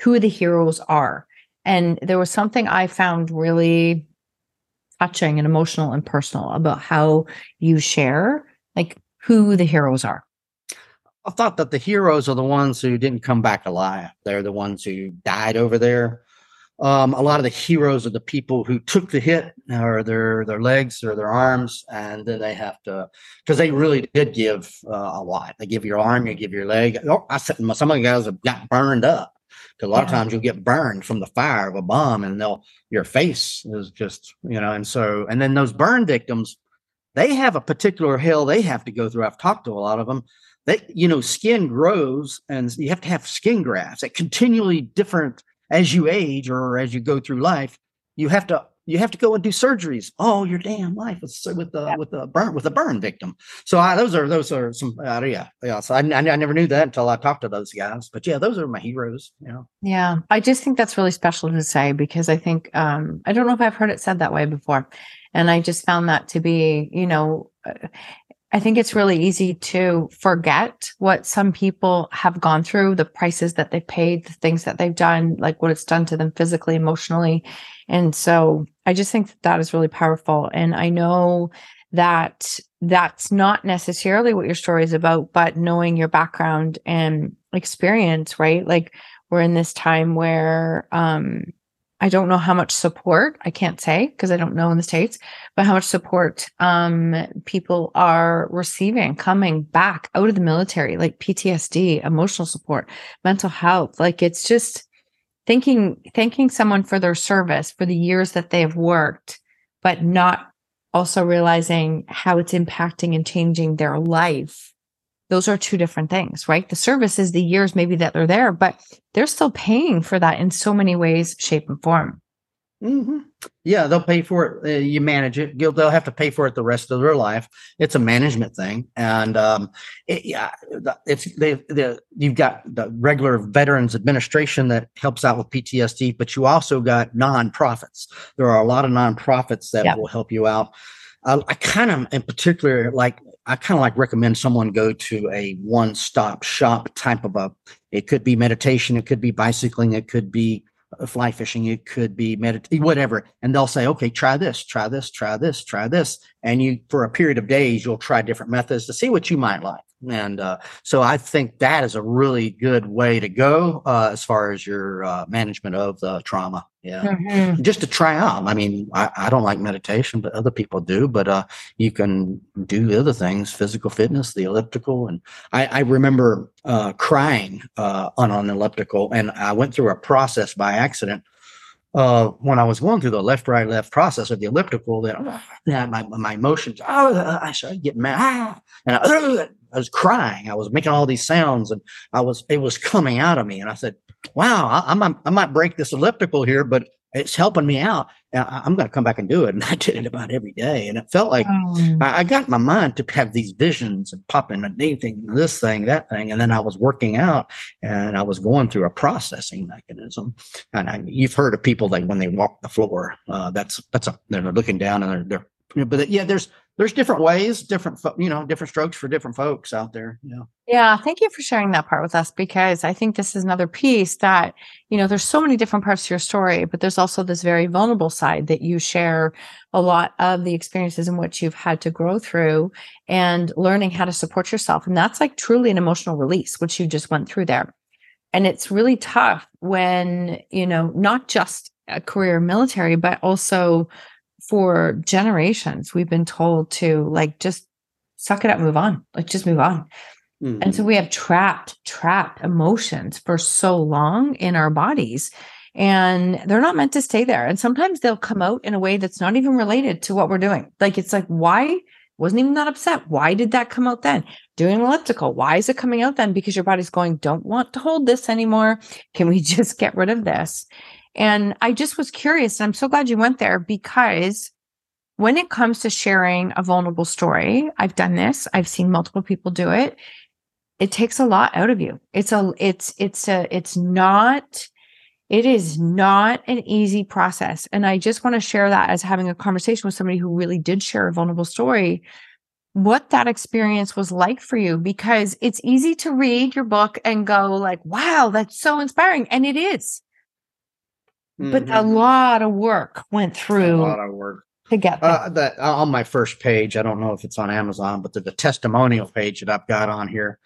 who the heroes are. And there was something I found really touching and emotional and personal about how you share, like who the heroes are. I thought that the heroes are the ones who didn't come back alive. They're the ones who died over there um, a lot of the heroes are the people who took the hit or their their legs or their arms and then they have to because they really did give uh, a lot they give your arm you give your leg oh, i said some of the guys have got burned up a lot of times you'll get burned from the fire of a bomb and they'll your face is just you know and so and then those burn victims they have a particular hell they have to go through. I've talked to a lot of them they you know skin grows and you have to have skin grafts at continually different as you age or as you go through life, you have to you have to go and do surgeries all your damn life with with the with the burn with a burn victim. So I, those are those are some uh, yeah yeah. So I, I, I never knew that until I talked to those guys. But yeah, those are my heroes. You know. Yeah, I just think that's really special to say because I think um, I don't know if I've heard it said that way before, and I just found that to be you know. Uh, I think it's really easy to forget what some people have gone through, the prices that they've paid, the things that they've done, like what it's done to them physically, emotionally. And so I just think that, that is really powerful. And I know that that's not necessarily what your story is about, but knowing your background and experience, right? Like we're in this time where, um, I don't know how much support, I can't say because I don't know in the States, but how much support um, people are receiving coming back out of the military, like PTSD, emotional support, mental health. Like it's just thanking thanking someone for their service for the years that they have worked, but not also realizing how it's impacting and changing their life those are two different things, right? The service is the years maybe that they're there, but they're still paying for that in so many ways, shape, and form. Mm-hmm. Yeah, they'll pay for it. Uh, you manage it. They'll have to pay for it the rest of their life. It's a management thing, and um, it, yeah, it's they, they, you've got the regular Veterans Administration that helps out with PTSD, but you also got nonprofits. There are a lot of nonprofits that will help you out. Uh, I kind of, in particular, like I kind of like recommend someone go to a one stop shop type of a, it could be meditation, it could be bicycling, it could be fly fishing, it could be medit whatever. And they'll say, okay, try this, try this, try this, try this. And you, for a period of days, you'll try different methods to see what you might like. And uh, so I think that is a really good way to go uh, as far as your uh, management of the trauma. Yeah. Mm-hmm. Just to try out. I mean, I, I, don't like meditation, but other people do. But uh, you can do the other things, physical fitness, the elliptical. And I, I remember uh, crying uh, on an elliptical, and I went through a process by accident uh, when I was going through the left, right, left process of the elliptical, that oh, yeah, my my emotions, oh, I started getting mad, ah, and I, I, was crying. I was making all these sounds, and I was it was coming out of me. And I said, "Wow, I, I might I might break this elliptical here, but it's helping me out. I, am going to come back and do it. <laughs> And I did it about every day. And it felt like oh. I, I, got my mind to have these visions and popping and anything, this thing, that thing. And then I was working out and I was going through a processing mechanism. And I, you've heard of people like when they walk the floor, uh, that's, that's a, they're looking down and they're, they're but yeah, there's, there's different ways, different you know, different strokes for different folks out there. Yeah. Yeah, thank you for sharing that part with us because I think this is another piece that, you know, there's so many different parts to your story, but there's also this very vulnerable side that you share a lot of the experiences in which you've had to grow through and learning how to support yourself. And that's like truly an emotional release, which you just went through there. And it's really tough when, you know, not just a career military, but also for generations, we've been told to like just suck it up, move on, like just move on. Mm-hmm. And so we have trapped, trapped emotions for so long in our bodies. And they're not meant to stay there. And sometimes they'll come out in a way that's not even related to what we're doing. Like it's like, why wasn't even that upset? Why did that come out then? Doing elliptical. Why is it coming out then? Because your body's going, don't want to hold this anymore. Can we <laughs> just get rid of this? And I just was curious. And I'm so glad you went there because when it comes to sharing a vulnerable story, I've done this, I've seen multiple people do it it takes a lot out of you. It's a, it's, it's a, it's not, it is not an easy process. And I just want to share that as having a conversation with somebody who really did share a vulnerable story, what that experience was like for you, because it's easy to read your book and go like, wow, that's so inspiring. And it is. Mm-hmm. But a mm-hmm. lot of work went through. A lot of work to get uh, that on my first page. I don't know if it's on Amazon, but the, the testimonial page that I've got on here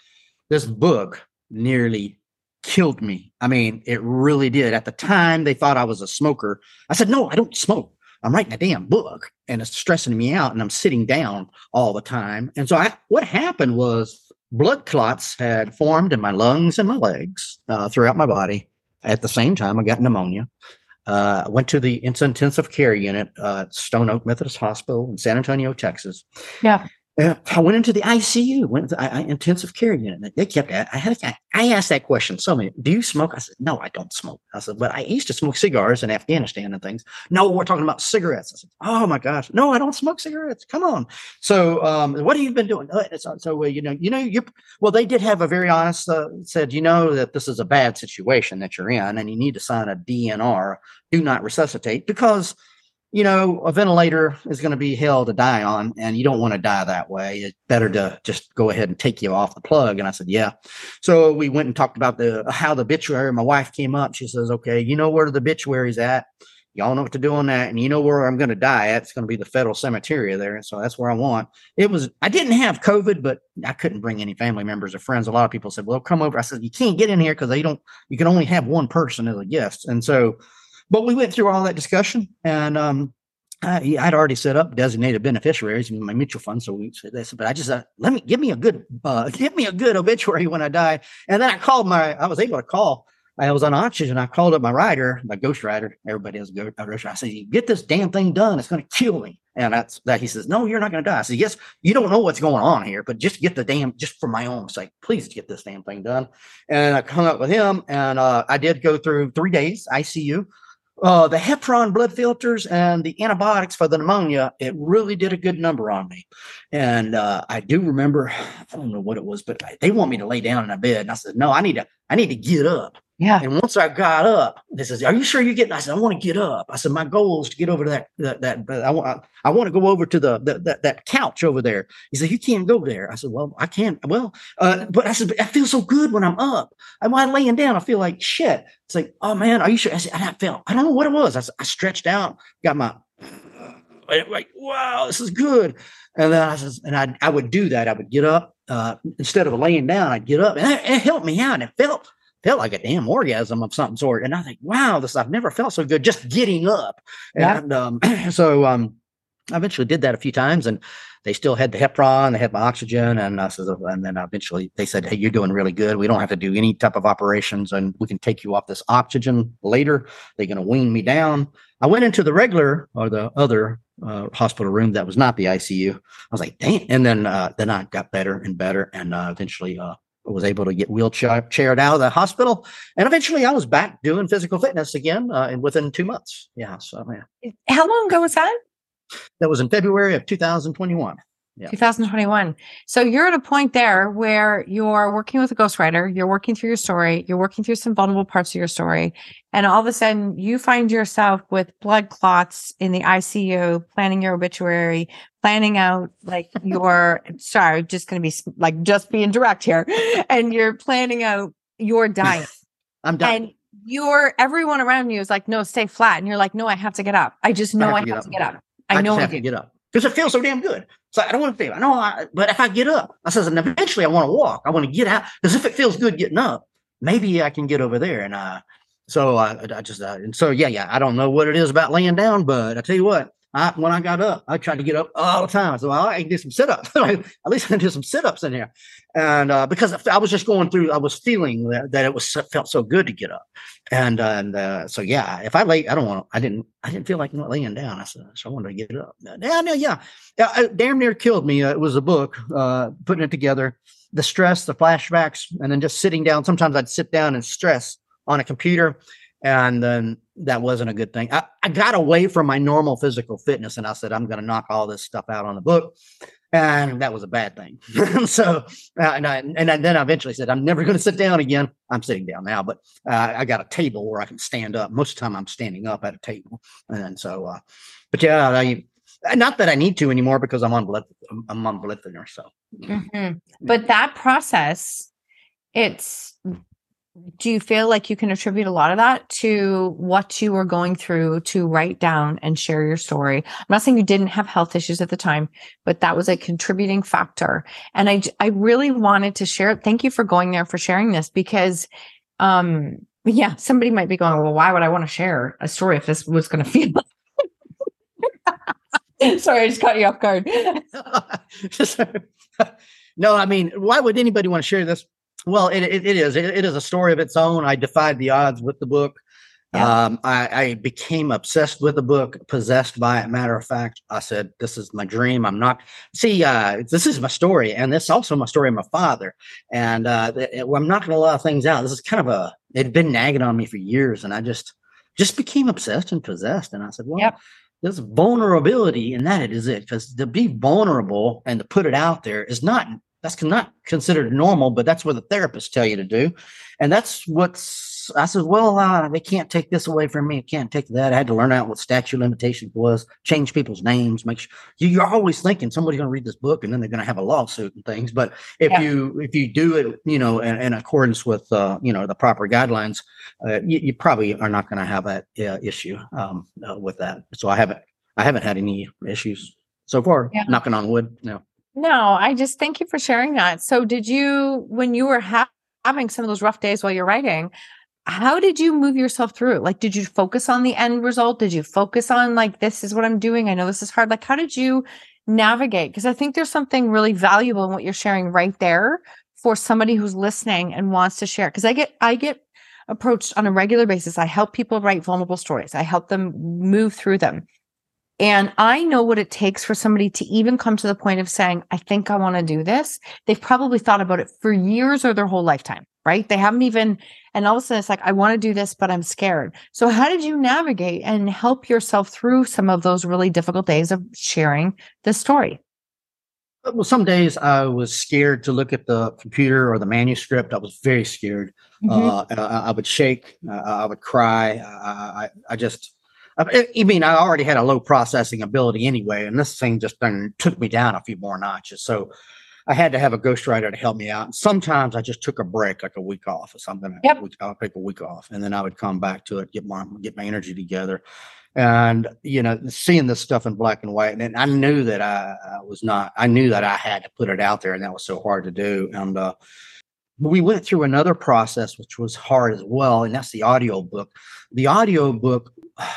this book nearly killed me. I mean, it really did. At the time, they thought I was a smoker. I said, no, I don't smoke. I'm writing a damn book and it's stressing me out and I'm sitting down all the time. And so I, what happened was blood clots had formed in my lungs and my legs uh, throughout my body. At the same time, I got pneumonia. Uh, went to the intensive care unit uh, at Stone Oak Methodist Hospital in San Antonio, Texas. Yeah. Uh, I went into the ICU, went to the intensive care unit. They kept, I had, I asked that question so many, do you smoke? I said, no, I don't smoke. I said, but I used to smoke cigars in Afghanistan and things. No, we're talking about cigarettes. I said, oh my gosh, no, I don't smoke cigarettes. Come on. So, um, what have you been doing? Uh, so, so uh, you know, you know, you, well, they did have a very honest, uh, said, you know, that this is a bad situation that you're in and you need to sign a DNR, do not resuscitate because you know, a ventilator is going to be hell to die on, and you don't want to die that way. It's better to just go ahead and take you off the plug. And I said, yeah. So we went and talked about the how the obituary. My wife came up. She says, okay, you know where the obituary's at. Y'all know what to do on that, and you know where I'm going to die at. It's going to be the federal cemetery there, and so that's where I want. It was. I didn't have COVID, but I couldn't bring any family members or friends. A lot of people said, "Well, come over." I said, "You can't get in here because they don't. You can only have one person as a guest." And so but we went through all that discussion, and um, I, I'd already set up designated beneficiaries in my mutual fund. So we said this, but I just uh, let me give me a good uh, <laughs> give me a good obituary when I die. And then I called my I was able to call. I was on oxygen. I called up my writer, my ghost writer. Everybody has a ghost writer. I said, "Get this damn thing done. It's going to kill me." And that's that. He says, "No, you're not going to die." I said, "Yes, you don't know what's going on here, but just get the damn just for my own sake, please get this damn thing done." And I hung up with him, and uh, I did go through three days ICU uh, the heparin blood filters and the antibiotics for the pneumonia, it really did a good number on me. And uh, I do remember, <sighs> I don't know what it was, but they want me to lay down in a bed. And I said, no, I need to, I need to get up. Yeah. And once I got up, they says, "Are you sure you're getting?" I said, "I want to get up." I said, "My goal is to get over to that that that. I want I want to go over to the, the that that couch over there." He said, "You can't go there." I said, "Well, I can't. Well, uh, but I said, I feel so good when I'm up. And while laying down, I feel like shit. It's like, oh man, are you sure?" I said, "I felt. I don't know what it was." I, said, I stretched out, got my <sniffs> like, wow, this is good. And then I says, and I I would do that. I would get up uh, instead of laying down. I'd get up, and it, it helped me out. And it felt felt like a damn orgasm of some sort. And I think, wow, this I've never felt so good just getting up. Yeah. And um, <clears throat> so um, I eventually did that a few times, and they still had the heparin, they had my oxygen, and uh, so, and then eventually they said, "Hey, you're doing really good. We don't have to do any type of operations, and we can take you off this oxygen later. They're going to wean me down." I went into the regular or the other uh, hospital room that was not the ICU. I was like, "Damn!" And then uh, then I got better and better, and uh, eventually uh, was able to get wheelchaired out of the hospital, and eventually I was back doing physical fitness again, uh, and within two months. Yeah, so yeah. How long ago was that? That was in February of 2021. Yeah. 2021. So you're at a point there where you're working with a ghostwriter, you're working through your story, you're working through some vulnerable parts of your story, and all of a sudden you find yourself with blood clots in the ICU, planning your obituary, planning out like your sorry, just going to be like just being direct here, and you're planning out your <laughs> diet. I'm done. And you're everyone around you is like, no, stay flat. And you're like, no, I have to get up. I just know I have, to, get, to get up. I, I know I have to get up because it feels so damn good. So I don't want to feel. I know, I, but if I get up, I says, and eventually I want to walk. I want to get out because if it feels good getting up, maybe I can get over there. And uh, so I, I just uh, and so yeah, yeah. I don't know what it is about laying down, but I tell you what, I, when I got up, I tried to get up all the time. So well, I can do some sit ups. <laughs> At least I can do some sit ups in here. And uh, because I was just going through, I was feeling that, that it was felt so good to get up. And uh, and uh, so yeah, if I lay, I don't want. I didn't. I didn't feel like laying down. I said, so I wanted to get up. Yeah, yeah, yeah. yeah damn near killed me. It was a book, uh, putting it together, the stress, the flashbacks, and then just sitting down. Sometimes I'd sit down and stress on a computer and then that wasn't a good thing. I, I got away from my normal physical fitness and I said, I'm going to knock all this stuff out on the book. And that was a bad thing. <laughs> so, uh, and, I, and I, then I eventually said, I'm never going to sit down again. I'm sitting down now, but uh, I got a table where I can stand up. Most of the time I'm standing up at a table. And so, uh, but yeah, I, not that I need to anymore because I'm on blood, I'm on blood thinner. So, mm-hmm. but that process, it's do you feel like you can attribute a lot of that to what you were going through to write down and share your story? I'm not saying you didn't have health issues at the time, but that was a contributing factor. And I, I really wanted to share it. Thank you for going there for sharing this because, um, <laughs> yeah, somebody might be going, well, why would I want to share a story if this was going to feel <laughs> Sorry, I just caught you off guard. <laughs> no, I mean, why would anybody want to share this? Well, it, it, it is. It, it is a story of its own. I defied the odds with the book. Yeah. Um, I, I, became obsessed with the book, possessed by it. Matter of fact, I said, "This is my dream." I'm not. See, uh, this is my story, and this is also my story of my father. And uh, I'm knocking a lot of things out. This is kind of a. It had been nagging on me for years, and I just just became obsessed and possessed. And I said, "Well, yep. there's vulnerability, and that it is it. Because to be vulnerable and to put it out there is not that's not considered normal, but that's what the therapists tell you to do. And that's what's, I said, well, uh, they can't take this away from me. I can't take that. I had to learn out what statute limitations was, change people's names, make sure you're always thinking somebody's going to read this book and then they're going to have a lawsuit and things. But if yeah. you, if you do it, you know, in, in accordance with, uh, you know, the proper guidelines, uh, you, you, probably are not going to have that uh, issue um, uh, with that. So I haven't, I haven't had any issues so far, yeah. knocking on wood. No. No, I just thank you for sharing that. So, did you, when you were ha- having some of those rough days while you're writing, how did you move yourself through? Like, did you focus on the end result? Did you focus on, like, this is what I'm doing? I know this is hard. Like, how did you navigate? Because I think there's something really valuable in what you're sharing right there for somebody who's listening and wants to share. Because I get, I get approached on a regular basis. I help people write vulnerable stories, I help them move through them. And I know what it takes for somebody to even come to the point of saying, I think I want to do this. They've probably thought about it for years or their whole lifetime, right? They haven't even, and all of a sudden it's like, I want to do this, but I'm scared. So, how did you navigate and help yourself through some of those really difficult days of sharing the story? Uh, well, some days I was scared to look at the computer or the manuscript. I was very scared. Mm-hmm. Uh, I, I, would shake. Uh, I would cry. I, I, I just, I mean, I already had a low processing ability anyway, and this thing just took me down a few more notches. So I had to have a ghostwriter to help me out. And sometimes I just took a break, like a week off or something. Yep. I'll take a week off, and then I would come back to it, get my get my energy together, and you know, seeing this stuff in black and white. And I knew that I, I was not. I knew that I had to put it out there, and that was so hard to do. And uh, we went through another process which was hard as well and that's the audio book the audio book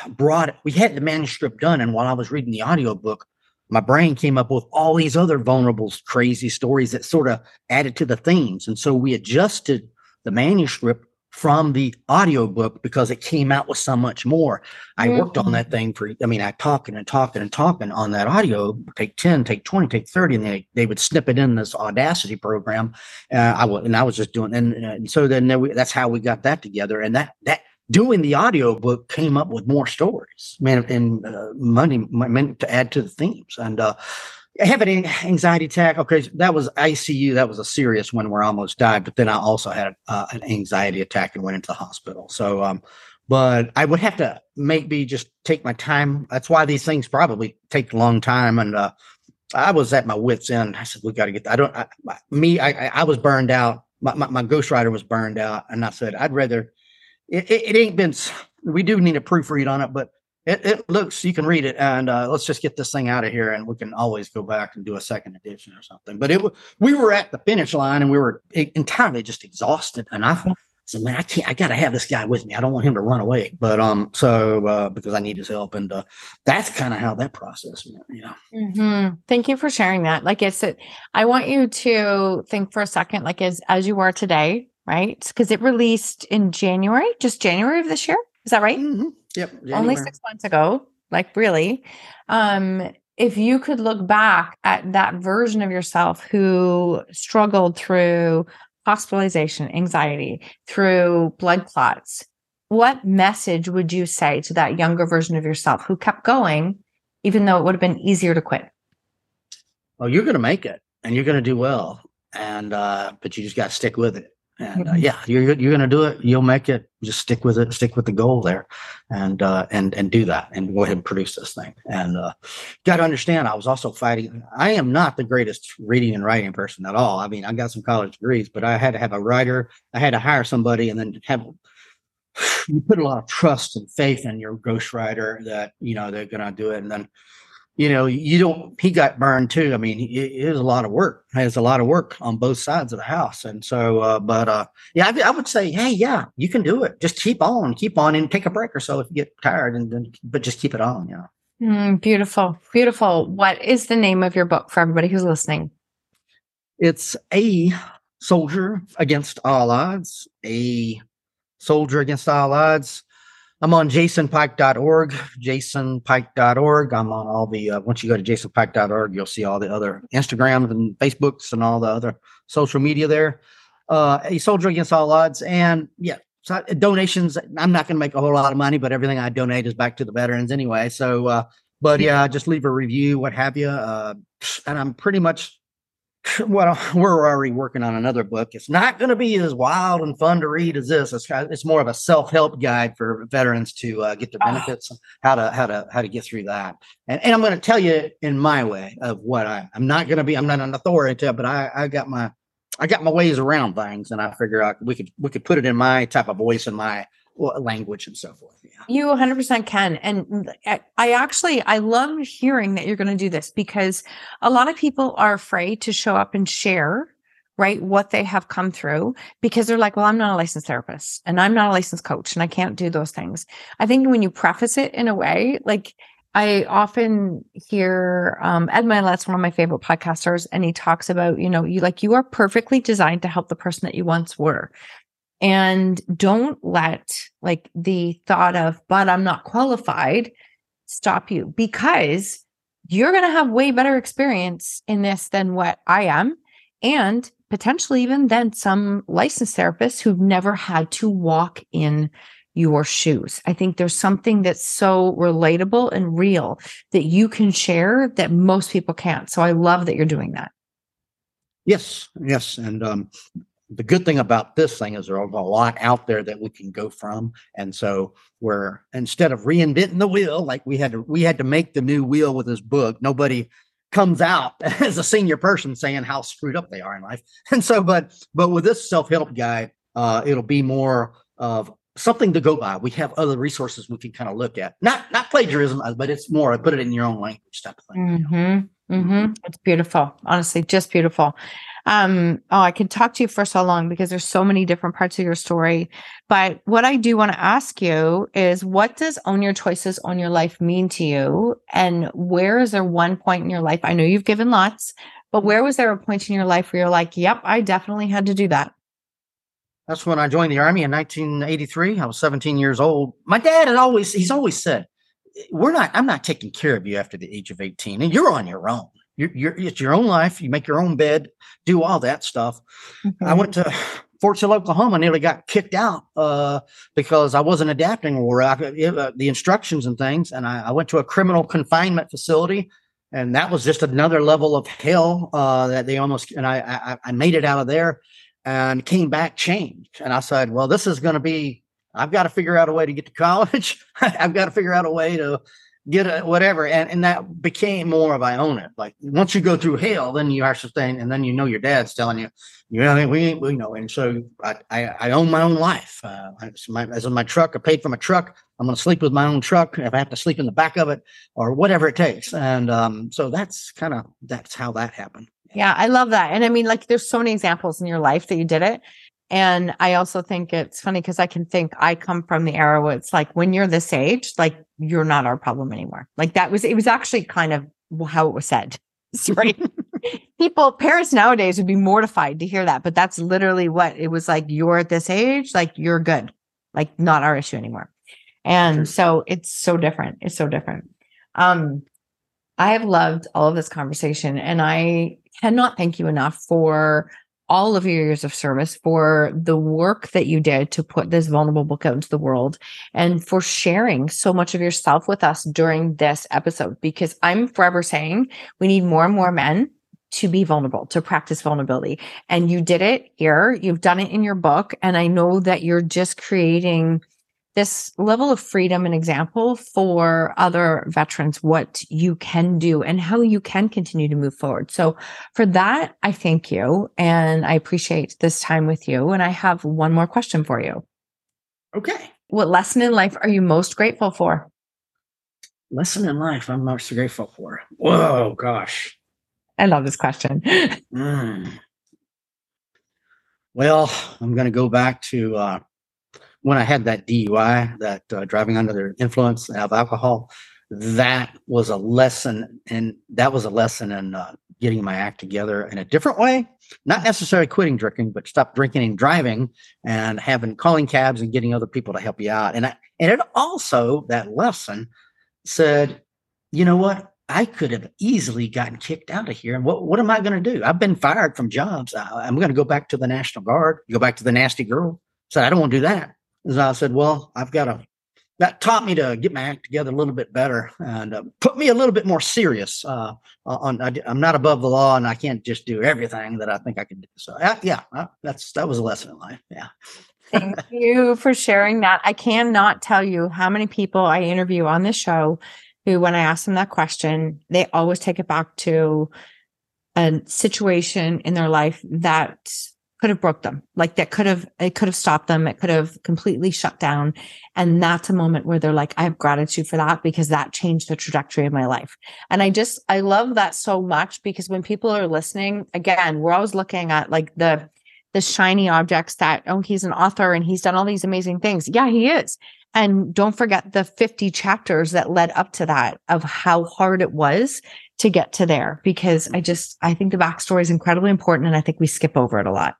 brought we had the manuscript done and while i was reading the audio book my brain came up with all these other vulnerable crazy stories that sort of added to the themes and so we adjusted the manuscript from the audiobook because it came out with so much more. I mm-hmm. worked on that thing for, I mean, I talking and talking and talking on that audio, take 10, take 20, take 30, and they, they would snip it in this Audacity program. Uh, I would, and I was just doing, and, and so then we, that's how we got that together. And that, that, doing the audiobook came up with more stories, man, and uh, money meant to add to the themes. And, uh, I have an anxiety attack. Okay, that was ICU. That was a serious one where I almost died. But then I also had uh, an anxiety attack and went into the hospital. So, um, but I would have to maybe just take my time. That's why these things probably take a long time. And uh, I was at my wits end. I said, we got to get, That. I don't, I, me, I, I was burned out. My, my, my ghostwriter was burned out. And I said, I'd rather, it, it, it ain't been, we do need a proofread on it, but it, it looks you can read it and uh, let's just get this thing out of here and we can always go back and do a second edition or something. But it we were at the finish line and we were entirely just exhausted and i said man i can't i gotta have this guy with me. I don't want him to run away. But um so uh, because i need his help and uh, that's kind of how that process went you know. Mm-hmm. thank you for sharing that. Like it's it i want you to think for a second like as as you are today right because it released in january just january of this year is that right mm-hmm. Yep. Only six months ago, like really. Um, if you could look back at that version of yourself who struggled through hospitalization, anxiety, through blood clots, what message would you say to that younger version of yourself who kept going, even though it would have been easier to quit? Well, you're going to make it and you're going to do well. And, uh, but you just got to stick with it. And uh, yeah, you're you're going to do it. You'll make it. Just stick with it. Stick with the goal there, and uh, and and do that, and go ahead and produce this thing. And uh, got to understand, I was also fighting. I am not the greatest reading and writing person at all. I mean, I got some college degrees, but I had to have a writer. I had to hire somebody, and then have <sighs> you put a lot of trust and faith in your ghostwriter that you know they're going to do it, and then you know, you don't, he got burned too. I mean, it, it was a lot of work. There's a lot of work on both sides of the house. And so, uh, but, uh, yeah, I, I, would say, Hey, yeah, you can do it. Just keep on, keep on and take a break or so if you get tired and then, but just keep it on. Yeah. Mm, beautiful. Beautiful. What is the name of your book for everybody who's listening? It's a soldier against all odds, a soldier against all odds I'm on jasonpike.org, jasonpike.org. I'm on all the, uh, once you go to jasonpike.org, you'll see all the other Instagrams and Facebooks and all the other social media there. Uh, a soldier against all odds. And yeah, so donations, I'm not going to make a whole lot of money, but everything I donate is back to the veterans anyway. So, uh, but yeah, just leave a review, what have you. Uh, and I'm pretty much <laughs> well, we're already working on another book. It's not going to be as wild and fun to read as this. It's, it's more of a self-help guide for veterans to uh, get their ah. benefits, oh. how to how to how to get through that. And, and I'm going to tell you in my way of what I. I'm not going to be. I'm not an authority, but I I got my I got my ways around things, and I figure out we could we could put it in my type of voice and my language and so forth. Yeah. You 100% can. And I actually, I love hearing that you're going to do this because a lot of people are afraid to show up and share right what they have come through because they're like well i'm not a licensed therapist and i'm not a licensed coach and i can't do those things i think when you preface it in a way like I often hear um, Ed Mylett's one of my favorite podcasters, and he talks about, you know, you like you are perfectly designed to help the person that you once were and don't let like the thought of but i'm not qualified stop you because you're going to have way better experience in this than what i am and potentially even than some licensed therapists who've never had to walk in your shoes. I think there's something that's so relatable and real that you can share that most people can't. So I love that you're doing that. Yes, yes, and um, the good thing about this thing is there's a lot out there that we can go from. And so we're instead of reinventing the wheel like we had to we had to make the new wheel with this book nobody comes out <laughs> as a senior person saying how screwed up they are in life. <laughs> And so but but with this self-help guide uh it'll be more of something to go by. We have other resources we can kind of look at. Not not plagiarism uh, but it's more I put it in your own language type of thing mm-hmm. Mm-hmm. It's beautiful honestly just beautiful um, oh, I could talk to you for so long because there's so many different parts of your story. But what I do want to ask you is what does own your choices, own your life mean to you? And where is there one point in your life? I know you've given lots, but where was there a point in your life where you're like, yep, I definitely had to do that? That's when I joined the army in 1983. I was 17 years old. My dad had always, he's always said, we're not, I'm not taking care of you after the age of 18 and you're on your own. You're, you're, it's your own life. You make your own bed, do all that stuff. Mm-hmm. I went to Fort Sill, Oklahoma, nearly got kicked out uh, because I wasn't adapting or I, uh, the instructions and things. And I, I, went to a criminal confinement facility, and that was just another level of hell uh, that they almost. And I, I, I made it out of there and came back changed. And I said, well, this is going to be. I've got to figure out a way to get to college. <laughs> I've got to figure out a way to get a whatever. And, and that became more of I own it. Like once you go through hell, then you are sustained, and then you know your dad's telling you, you know, we, we know. And so I, I, I own my own life. Uh, as my, as in my truck, I paid for my truck. I'm going to sleep with my own truck if I have to sleep in the back of it or whatever it takes. And um, so that's kind of that's how that happened. Yeah, I love that. And I mean, like, there's so many examples in your life that you did it. And I also think it's funny because I can think I come from the era where it's like when you're this age, like you're not our problem anymore. Like that was, it was actually kind of how it was said. <laughs> Right. <laughs> People, parents nowadays would be mortified to hear that, but that's literally what it was like. You're at this age, like you're good, like not our issue anymore. And so it's so different. It's so different. Um, I have loved all of this conversation and I cannot thank you enough for all of your years of service, for the work that you did to put this vulnerable book out into the world, and for sharing so much of yourself with us during this episode. Because I'm forever saying we need more and more men to be vulnerable, to practice vulnerability. And you did it here, you've done it in your book. And I know that you're just creating this level of freedom and example for other veterans, what you can do and how you can continue to move forward. So for that, I thank you and I appreciate this time with you. And I have one more question for you. Okay. What lesson in life are you most grateful for? Lesson in life I'm most grateful for. Whoa, gosh. I love this question. <laughs> Mm. Well, I'm going to go back to uh, when I had that DUI, that uh, driving under the influence of alcohol, that was a lesson, and that was a lesson in uh, getting my act together in a different way. Not necessarily quitting drinking, but stop drinking and driving, and having calling cabs and getting other people to help you out. And I, and it also that lesson said, you know what? I could have easily gotten kicked out of here. And what, what am I going to do? I've been fired from jobs. I, am going to go back to the National Guard, go back to the nasty girl. So I don't want to do that. And I said, well, I've got to, that taught me to get my act together a little bit better and uh, put me a little bit more serious. Uh, on, I, am not above the law and I can't just do everything that I think I can do. So uh, yeah, uh, that's, that was a lesson in life. Yeah. Thank you for sharing that. I cannot tell you how many people I interview on this show who, when I ask them that question, they always take it back to a situation in their life that could have broke them. Like that could have it could have stopped them. It could have completely shut down. And that's a moment where they're like i have gratitude for that because that changed the trajectory of my life. And i just i love that so much because when people are listening again we're always looking at like the the shiny objects that oh he's an author and he's done all these amazing things. Yeah he is. And don't forget the 50 chapters that led up to that of how hard it was to get to there because i just i think the backstory is incredibly important and i think we skip over it a lot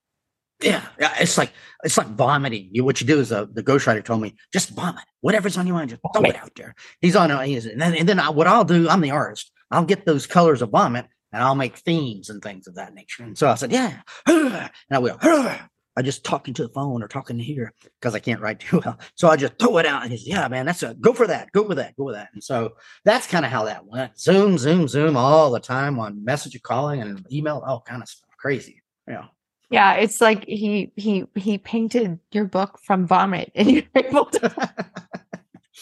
yeah, yeah, it's like it's like vomiting. You what you do is uh, the ghostwriter told me just vomit whatever's on your mind, just throw it out there. He's on, uh, he's, and then and then I, what I'll do, I'm the artist. I'll get those colors of vomit and I'll make themes and things of that nature. And so I said, yeah, <sighs> and I will. <sighs> I just talking to the phone or talking to here because I can't write <laughs> too well. So I just throw it out and he's, yeah, man, that's a go for that, go with that, go with that. And so that's kind of how that went. Zoom, zoom, zoom all the time on message calling and email, all kind of stuff. Crazy. Yeah. Yeah, it's like he he he painted your book from vomit and you're able to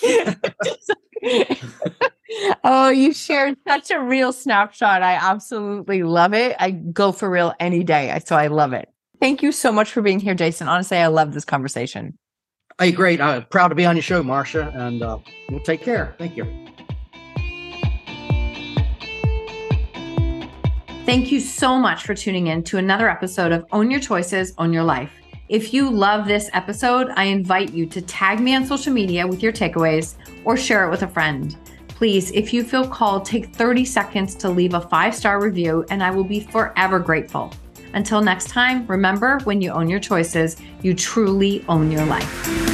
<laughs> oh, you shared such a real snapshot. I absolutely love it. I go for real any day. So I love it. Thank you so much for being here, Jason. Honestly, I love this conversation. Hey, great. I'm proud to be on your show, Marsha, and uh, we'll take care. Thank you. Thank you so much for tuning in to another episode of Own Your Choices, Own Your Life. If you love this episode, I invite you to tag me on social media with your takeaways or share it with a friend. Please, if you feel called, take 30 seconds to leave a five star review, and I will be forever grateful. Until next time, remember when you own your choices, you truly own your life.